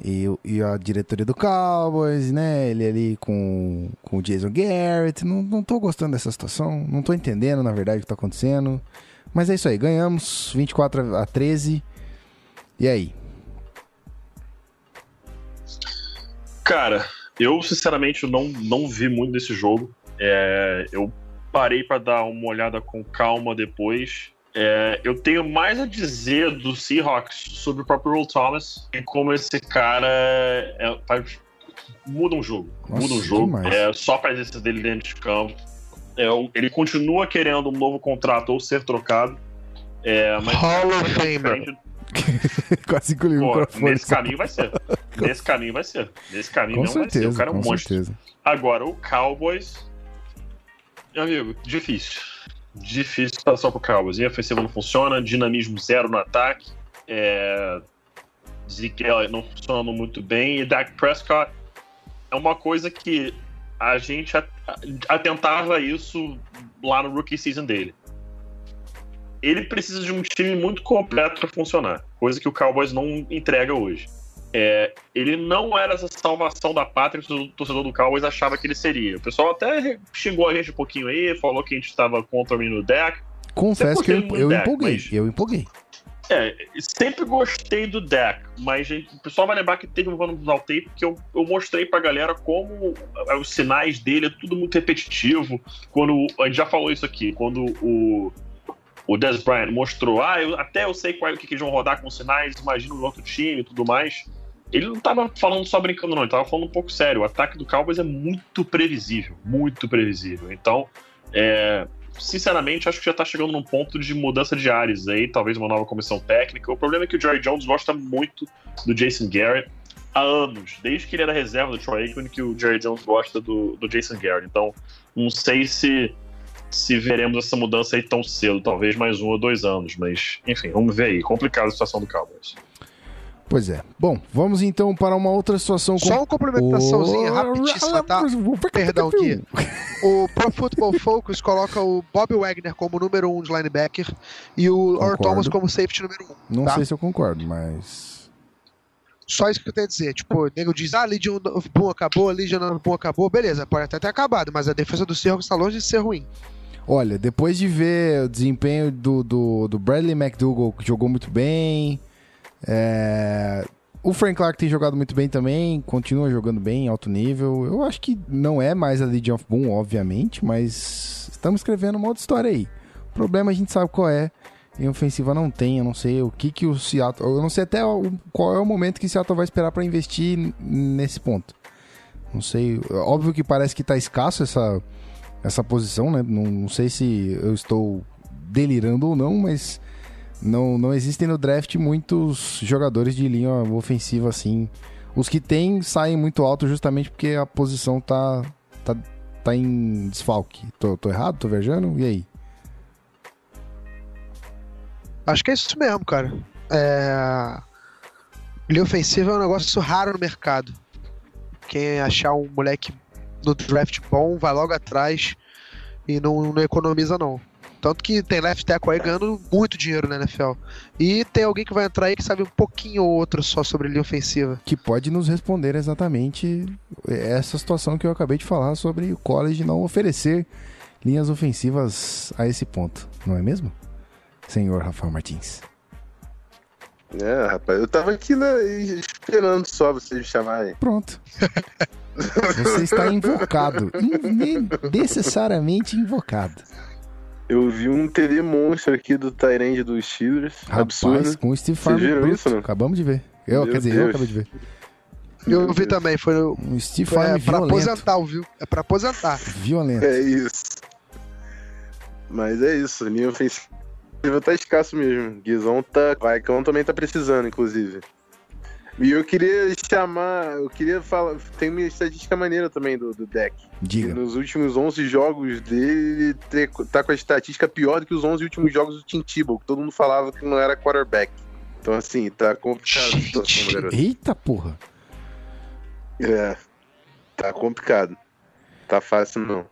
e, e a diretoria do Cowboys, né? Ele ali com, com o Jason Garrett. Não, não tô gostando dessa situação, não tô entendendo na verdade o que tá acontecendo. Mas é isso aí, ganhamos 24 a 13. E aí? Cara, eu sinceramente não, não vi muito desse jogo. É, eu parei pra dar uma olhada com calma depois. É, eu tenho mais a dizer do Seahawks sobre o próprio Earl Thomas e como esse cara é, faz- muda um jogo. Nossa, muda um jogo. É, só a presença dele dentro de campo. É, ele continua querendo um novo contrato ou ser trocado. É, mas Hall of Famer. Quase engoliu o Pô, microfone. nesse caminho vai ser. Nesse caminho vai ser. Nesse caminho Com não vai ser. O certeza, cara é um com monstro. certeza. Agora, o Cowboys. Amigo, difícil. Difícil situação pro Cowboys. E a ofensiva não funciona, dinamismo zero no ataque. É... Elliott não funcionando muito bem. E Dak Prescott é uma coisa que a gente at- atentava isso lá no rookie season dele. Ele precisa de um time muito completo para funcionar, coisa que o Cowboys não entrega hoje. É, ele não era essa salvação da pátria que o torcedor do Cowboys achava que ele seria. O pessoal até xingou a gente um pouquinho aí, falou que a gente estava contra o menino Dak. Confesso que eu, eu Dak, empolguei. mas- Eu empolguei. É, sempre gostei do Dak, mas gente, o pessoal vai lembrar que teve um ano do tape que eu, eu mostrei pra galera como os sinais dele é tudo muito repetitivo. Quando a gente já falou isso aqui, quando o o Des Bryant mostrou, ah, eu, até eu sei qual, é o que, que eles vão rodar com sinais, imagino o outro time e tudo mais. Ele não tava falando só brincando, não, ele tava falando um pouco sério. O ataque do Cowboys é muito previsível, muito previsível. Então, é, sinceramente, acho que já tá chegando num ponto de mudança de áreas aí, talvez uma nova comissão técnica. O problema é que o Jerry Jones gosta muito do Jason Garrett há anos, desde que ele era reserva do Troy Aikman, que o Jerry Jones gosta do, do Jason Garrett. Então, não sei se se veremos essa mudança aí tão cedo, talvez mais um ou dois anos, mas enfim, vamos ver aí. Complicada a situação do Cowboys. Pois é. Bom, vamos então para uma outra situação. Só uma complementaçãozinha rapidíssima, tá? Perdão aqui. O Pro Football Focus coloca o Bob Wagner como número 1 um de linebacker e o Earl Concordo. Thomas como safety número 1. Um. Não tá? sei se eu concordo, mas. Só isso que eu tenho a dizer. Tipo, o nego diz, ah, Legion of Boom acabou, Legion of Boom acabou. Beleza, pode até ter acabado, mas a defesa do Seahawks está longe de ser ruim. Olha, depois de ver o desempenho do, do, do Bradley McDougall, que jogou muito bem. É, O Frank Clark tem jogado muito bem também, continua jogando bem, em alto nível. Eu acho que não é mais a Legion of Boom, obviamente, mas estamos escrevendo uma outra história aí. O problema a gente sabe qual é. Em ofensiva não tem, eu não sei o que que o Seattle... Eu não sei até qual é o momento que o Seattle vai esperar para investir nesse ponto. Não sei, óbvio que parece que tá escasso essa, essa posição, né? Não, não sei se eu estou delirando ou não, mas não, não existem no draft muitos jogadores de linha ofensiva assim. Os que tem saem muito alto justamente porque a posição tá, tá, tá em desfalque. Tô, tô errado? Tô viajando? E aí? Acho que é isso mesmo, cara. É... Linha ofensiva é um negócio raro no mercado. Quem achar um moleque no draft bom, vai logo atrás e não, não economiza, não. Tanto que tem left tackle aí ganhando muito dinheiro na NFL. E tem alguém que vai entrar aí que sabe um pouquinho ou outro só sobre linha ofensiva. Que pode nos responder exatamente essa situação que eu acabei de falar sobre o college não oferecer linhas ofensivas a esse ponto, não é mesmo? Senhor Rafael Martins. É, rapaz, eu tava aqui né, esperando só vocês me chamarem. Pronto. Você está invocado. In- Necessariamente invocado. Eu vi um TV monstro aqui do Tyrande dos Steelers. Rapaz, Absurdo. com o Steve Vocês Farmer viram bruto. isso, não? Acabamos de ver. Eu, Meu quer dizer, eu acabei de ver. Eu Meu vi Deus. também, foi o- Um Steve é, Farmer pra violento. aposentar, viu? É pra aposentar. Violento. É isso. Mas é isso, linha ofensiva nível tá escasso mesmo. Guizão tá. Vaicão também tá precisando, inclusive. E eu queria chamar. Eu queria falar. Tem uma estatística maneira também do, do deck. Diga. nos últimos 11 jogos dele, te- tá com a estatística pior do que os 11 últimos jogos do Tim Tebow, que todo mundo falava que não era quarterback. Então, assim, tá complicado situação. Eita porra. É. Tá complicado. Tá fácil, não.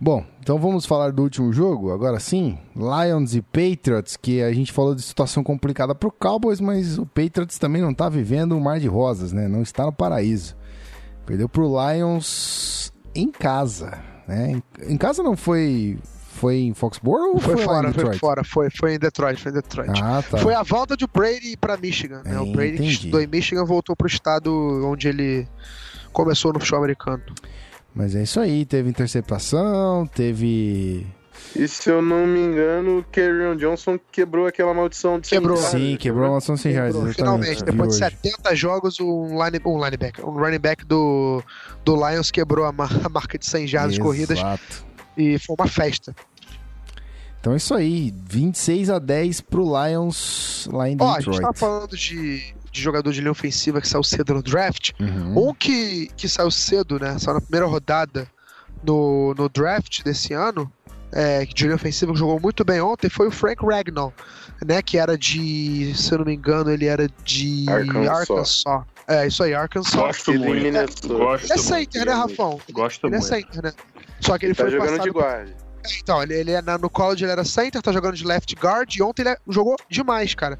Bom, então vamos falar do último jogo, agora sim. Lions e Patriots, que a gente falou de situação complicada pro Cowboys, mas o Patriots também não tá vivendo um mar de rosas, né? Não está no paraíso. Perdeu pro Lions em casa, né? Em, casa não foi foi em Foxborough ou Foi, foi, fora, foi fora, foi, foi em Detroit, foi em Detroit. Ah, tá. Foi a volta de Brady pra Michigan, né? É, o Brady que entendi. estudou em Michigan voltou pro estado onde ele começou no futebol americano. Mas é isso aí, teve interceptação, teve E se eu não me engano, o Kerryon Johnson quebrou aquela maldição de Quebrou. Sim, quebrou sem jardas, Lembrou, exatamente. Finalmente, vi depois de hoje. 70 jogos, um, line, um linebacker, um running back do, do Lions quebrou a, ma- a marca de 100 jardas corridas e foi uma festa. Então é isso aí, 26 a 10 pro Lions lá em Ó, a gente Detroit. tava falando de, de jogador de linha ofensiva que saiu cedo no draft. Uhum. Um que, que saiu cedo, né? Saiu na primeira rodada no, no draft desse ano, é, de linha ofensiva que jogou muito bem ontem, foi o Frank Ragnall, né? Que era de, se eu não me engano, ele era de Arkansas. Arkansas. É, isso aí, Arkansas. Gosto Ele em muito. Minnesota. Gosto Ele é muito. center, né, Rafão? Gosto Ele é muito. center, né? Só que ele Tá foi jogando passado de guarda. Então, ele, ele é na- no college ele era center, tá jogando de left guard e ontem ele é- jogou demais, cara.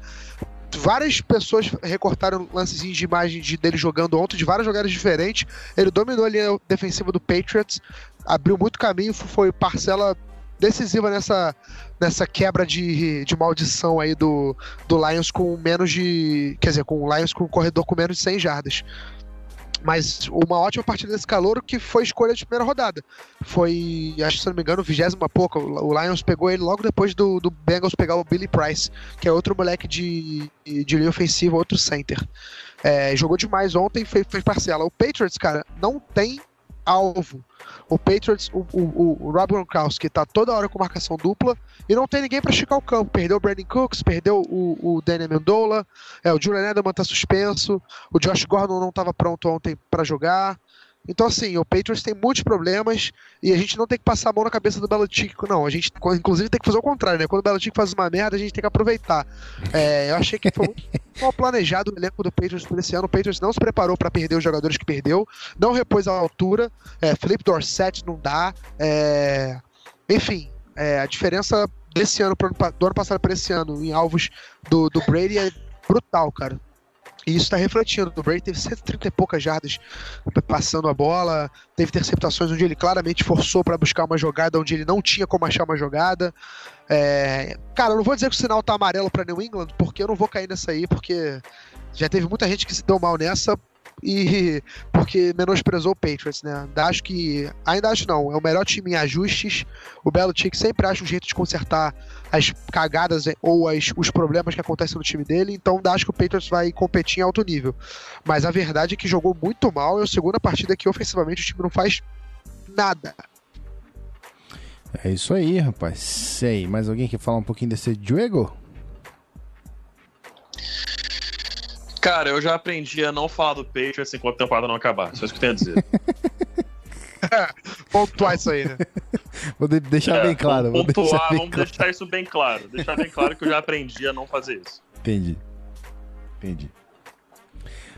Várias pessoas recortaram lancezinhos de imagem de- dele jogando ontem, de várias jogadas diferentes. Ele dominou ali a defensiva do Patriots, abriu muito caminho, foi parcela decisiva nessa, nessa quebra de, de maldição aí do, do Lions com menos de. Quer dizer, com o Lions com um corredor com menos de 100 jardas. Mas uma ótima partida desse calor que foi escolha de primeira rodada. Foi, acho que se não me engano, vigésima pouca. O Lions pegou ele logo depois do, do Bengals pegar o Billy Price, que é outro moleque de, de linha ofensiva, outro center. É, jogou demais ontem, fez, fez parcela. O Patriots, cara, não tem alvo. O Patriots, o, o, o Rob Gronkowski tá toda hora com marcação dupla e não tem ninguém pra esticar o campo. Perdeu o Brandon Cooks, perdeu o, o Danny Amendola, é, o Julian Edelman tá suspenso, o Josh Gordon não tava pronto ontem pra jogar. Então, assim, o Patriots tem muitos problemas e a gente não tem que passar a mão na cabeça do Belichick, não. A gente, inclusive, tem que fazer o contrário, né? Quando o Belichick faz uma merda, a gente tem que aproveitar. É, eu achei que foi muito mal planejado o elenco do Patriots por esse ano. O Patriots não se preparou para perder os jogadores que perdeu, não repôs a altura. É, Felipe Dorset não dá. é, enfim, é, a diferença desse ano pro do ano passado para esse ano em alvos do, do Brady é brutal, cara. E isso tá refletindo. O Brady teve 130 e poucas jardas passando a bola, teve interceptações onde ele claramente forçou para buscar uma jogada onde ele não tinha como achar uma jogada. É, Cara, eu não vou dizer que o sinal tá amarelo para New England, porque eu não vou cair nessa aí, porque já teve muita gente que se deu mal nessa e porque menosprezou o Patriots, né? Acho que. Ainda acho não, é o melhor time em ajustes. O Belichick sempre acha um jeito de consertar as cagadas ou as- os problemas que acontecem no time dele, então acho que o Patriots vai competir em alto nível. Mas a verdade é que jogou muito mal, é a segunda partida que ofensivamente o time não faz nada. É isso aí, rapaz. Sei. Mais alguém quer falar um pouquinho desse Diego? Cara, eu já aprendi a não falar do Patriots enquanto a temporada não acabar. Só isso que eu tenho a dizer. Pontuar isso aí, né? Vou de- deixar É, bem claro. Vou Vamos deixar pontuar, bem vamos claro. deixar isso bem claro. Deixar bem claro que eu já aprendi a não fazer isso. Entendi. Entendi.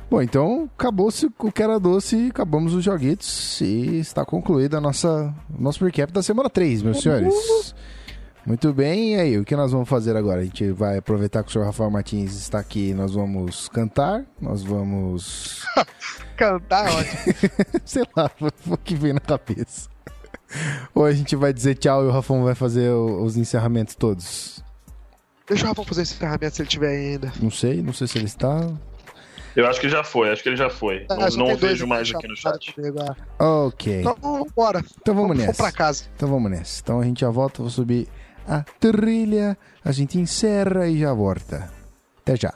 Bom, então acabou-se o que era doce, acabamos os joguetes e está concluída a nossa nosso recap da semana 3, meus senhores. Muito bem, e aí, o que nós vamos fazer agora? A gente vai aproveitar que o senhor Rafael Martins está aqui, nós vamos cantar, nós vamos. Cantar, é ótimo. sei lá, o que vem na cabeça. Ou a gente vai dizer tchau e o Rafão vai fazer os encerramentos todos. Deixa o Rafa fazer esse encerramento se ele tiver ainda. Não sei, não sei se ele está. Eu acho que ele já foi, acho que ele já foi. Ah, não não vejo mais aqui no chat. ah. Ok. Então, vambora. Então vamos Vamos nessa. pra casa. Então vamos nessa. Então a gente já volta, vou subir a trilha, a gente encerra e já volta. Até já.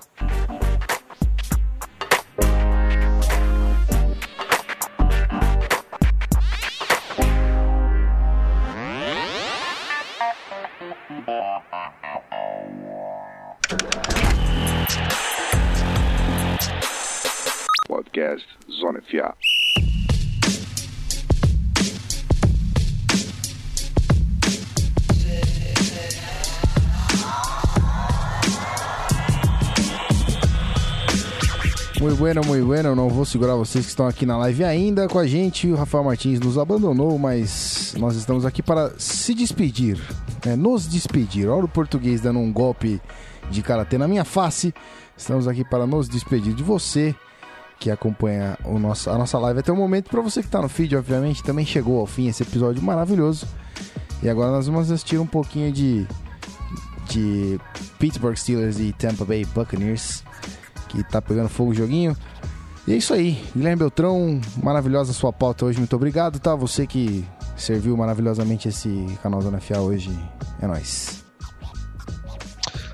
Bueno, muito bueno. Não vou segurar vocês que estão aqui na live ainda com a gente. O Rafael Martins nos abandonou, mas nós estamos aqui para se despedir. né? Nos despedir. Olha o português dando um golpe de karatê na minha face. Estamos aqui para nos despedir de você que acompanha o nosso, a nossa live até o momento. Para você que está no feed, obviamente, também chegou ao fim esse episódio maravilhoso. E agora nós vamos assistir um pouquinho de, de Pittsburgh Steelers e Tampa Bay Buccaneers que tá pegando fogo o joguinho. E é isso aí, Guilherme Beltrão, maravilhosa sua pauta hoje, muito obrigado, tá? Você que serviu maravilhosamente esse canal Zona FA hoje, é nóis.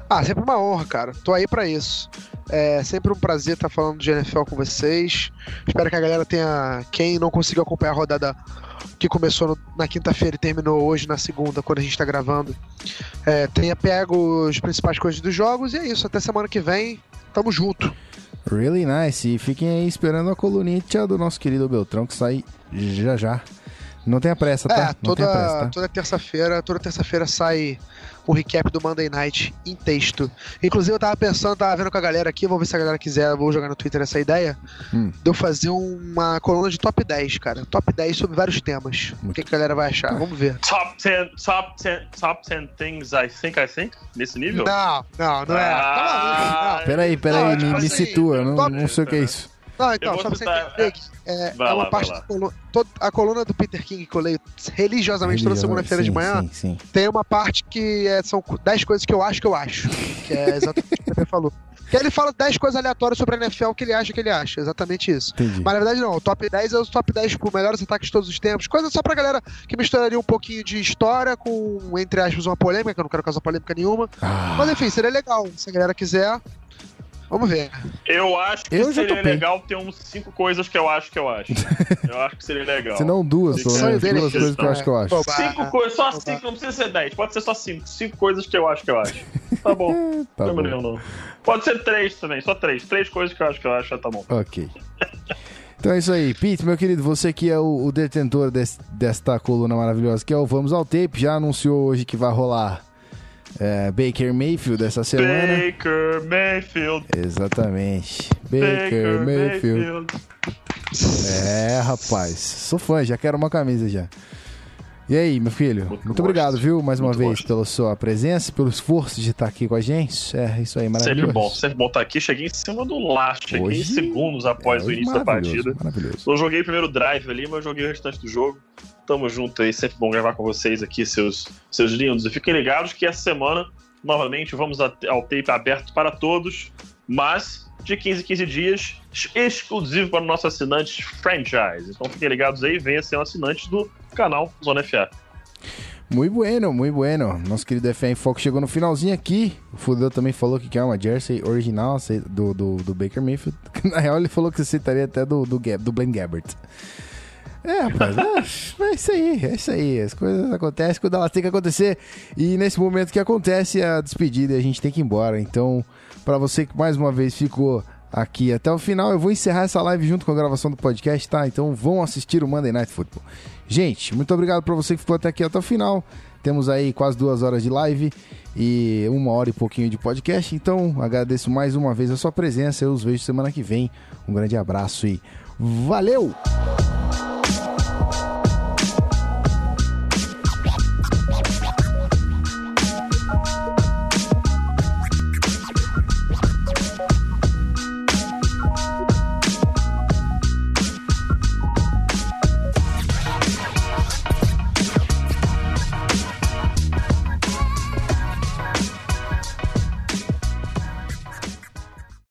Ah, sempre uma honra, cara. Tô aí pra isso. É sempre um prazer estar falando de NFL com vocês. Espero que a galera tenha. Quem não conseguiu acompanhar a rodada que começou no- na quinta-feira e terminou hoje na segunda, quando a gente tá gravando, é, tenha pego as principais coisas dos jogos. E é isso. Até semana que vem. Tamo junto. Really nice. E fiquem aí esperando a coluninha do nosso querido Beltrão, que sai já já. Não tenha pressa, tá? É, pressa, toda, tá? toda terça-feira, toda terça-feira sai o recap do Monday Night em texto. Inclusive, eu tava pensando, tava vendo com a galera aqui, vou ver se a galera quiser, vou jogar no Twitter essa ideia, Hum. de eu fazer uma coluna de top 10, cara. Top 10 sobre vários temas. O que, que a galera vai achar? Vamos ver. Top 10, top 10, top 10 things I think I think? Nesse nível? Não, não, não é. Ah, Tá maluco, Peraí, peraí, Não, me, tipo me assim, situa, eu não, top- não sei o que é isso. Não. Então, só pra você entender que é, Vai é uma lá, parte da coluna. toda- a coluna do Peter King que eu leio religiosamente toda segunda-feira de manhã. Sim, sim. tem uma parte que é- são 10 coisas que eu acho que eu acho. Que é exatamente o que o Pepe falou. Que ele fala 10 coisas aleatórias sobre a NFL que ele acha que ele acha. Exatamente isso. Entendi. Mas na verdade não, o top 10 é os top 10, tipo, melhores ataques de todos os tempos. Coisa só pra galera que misturaria um pouquinho de história com, entre aspas, uma polêmica, que eu não quero causar polêmica nenhuma. Ah, Mas enfim, seria legal. Se a galera quiser, vamos ver. Eu acho que Eu seria legal ter uns 5 coisas que eu acho que eu acho. eu acho que seria legal. se não duas, pelo Sonho menos, dele é duas coisas que eu acho que eu acho. Oba. Cinco coisas, só cinco, não precisa ser 10, pode ser só 5. 5 coisas que eu acho que eu acho. Tá bom. Tá não bom. não. Pode ser 3 também, só 3. 3 coisas que eu acho que eu acho, já tá bom. Ok. Então é isso aí. Pete, meu querido, você que é o, o detentor des- desta coluna maravilhosa, que é o Vamos ao Tape, já anunciou hoje que vai rolar é, Baker Mayfield essa semana. Baker Mayfield. Exatamente. Baker, Mayfield. É, rapaz. Sou fã, já quero uma camisa já. E aí, meu filho? Muito, Muito obrigado, viu, mais uma vez, gosto. pela sua presença, pelo esforço de estar aqui com a gente. É, isso aí, maravilhoso. Sempre bom, sempre bom estar aqui. Cheguei em cima do last, cheguei Hoje- em segundos após É, o início da partida. Maravilhoso. Eu joguei o primeiro drive ali, mas joguei o restante do jogo. Tamo junto aí, sempre bom gravar com vocês aqui, seus, seus lindos. E fiquem ligados que essa semana, novamente, vamos ao tape aberto para todos, mas de 15 em 15 dias, exclusivo para nossos assinantes franchise. Então fiquem ligados aí, venha ser um assinante do canal Zona FA. Muito bueno, muito bueno. Nosso querido FM em Foco chegou no finalzinho aqui. O Fudeu também falou que quer uma jersey original do, do, do Baker Mayfield. Na real, ele falou que você citaria até do, do, do Blaine Gabbert. É, rapaz, é, é isso aí, é isso aí. As coisas acontecem quando elas têm que acontecer. E nesse momento que acontece a despedida a gente tem que ir embora. Então, pra você que mais uma vez ficou aqui até o final, eu vou encerrar essa live junto com a gravação do podcast, tá? Então vão assistir o Monday Night Football. Gente, muito obrigado pra você que ficou até aqui até o final. Temos aí quase duas horas de live e uma hora e pouquinho de podcast. Então, agradeço mais uma vez a sua presença. Eu os vejo semana que vem. Um grande abraço e valeu!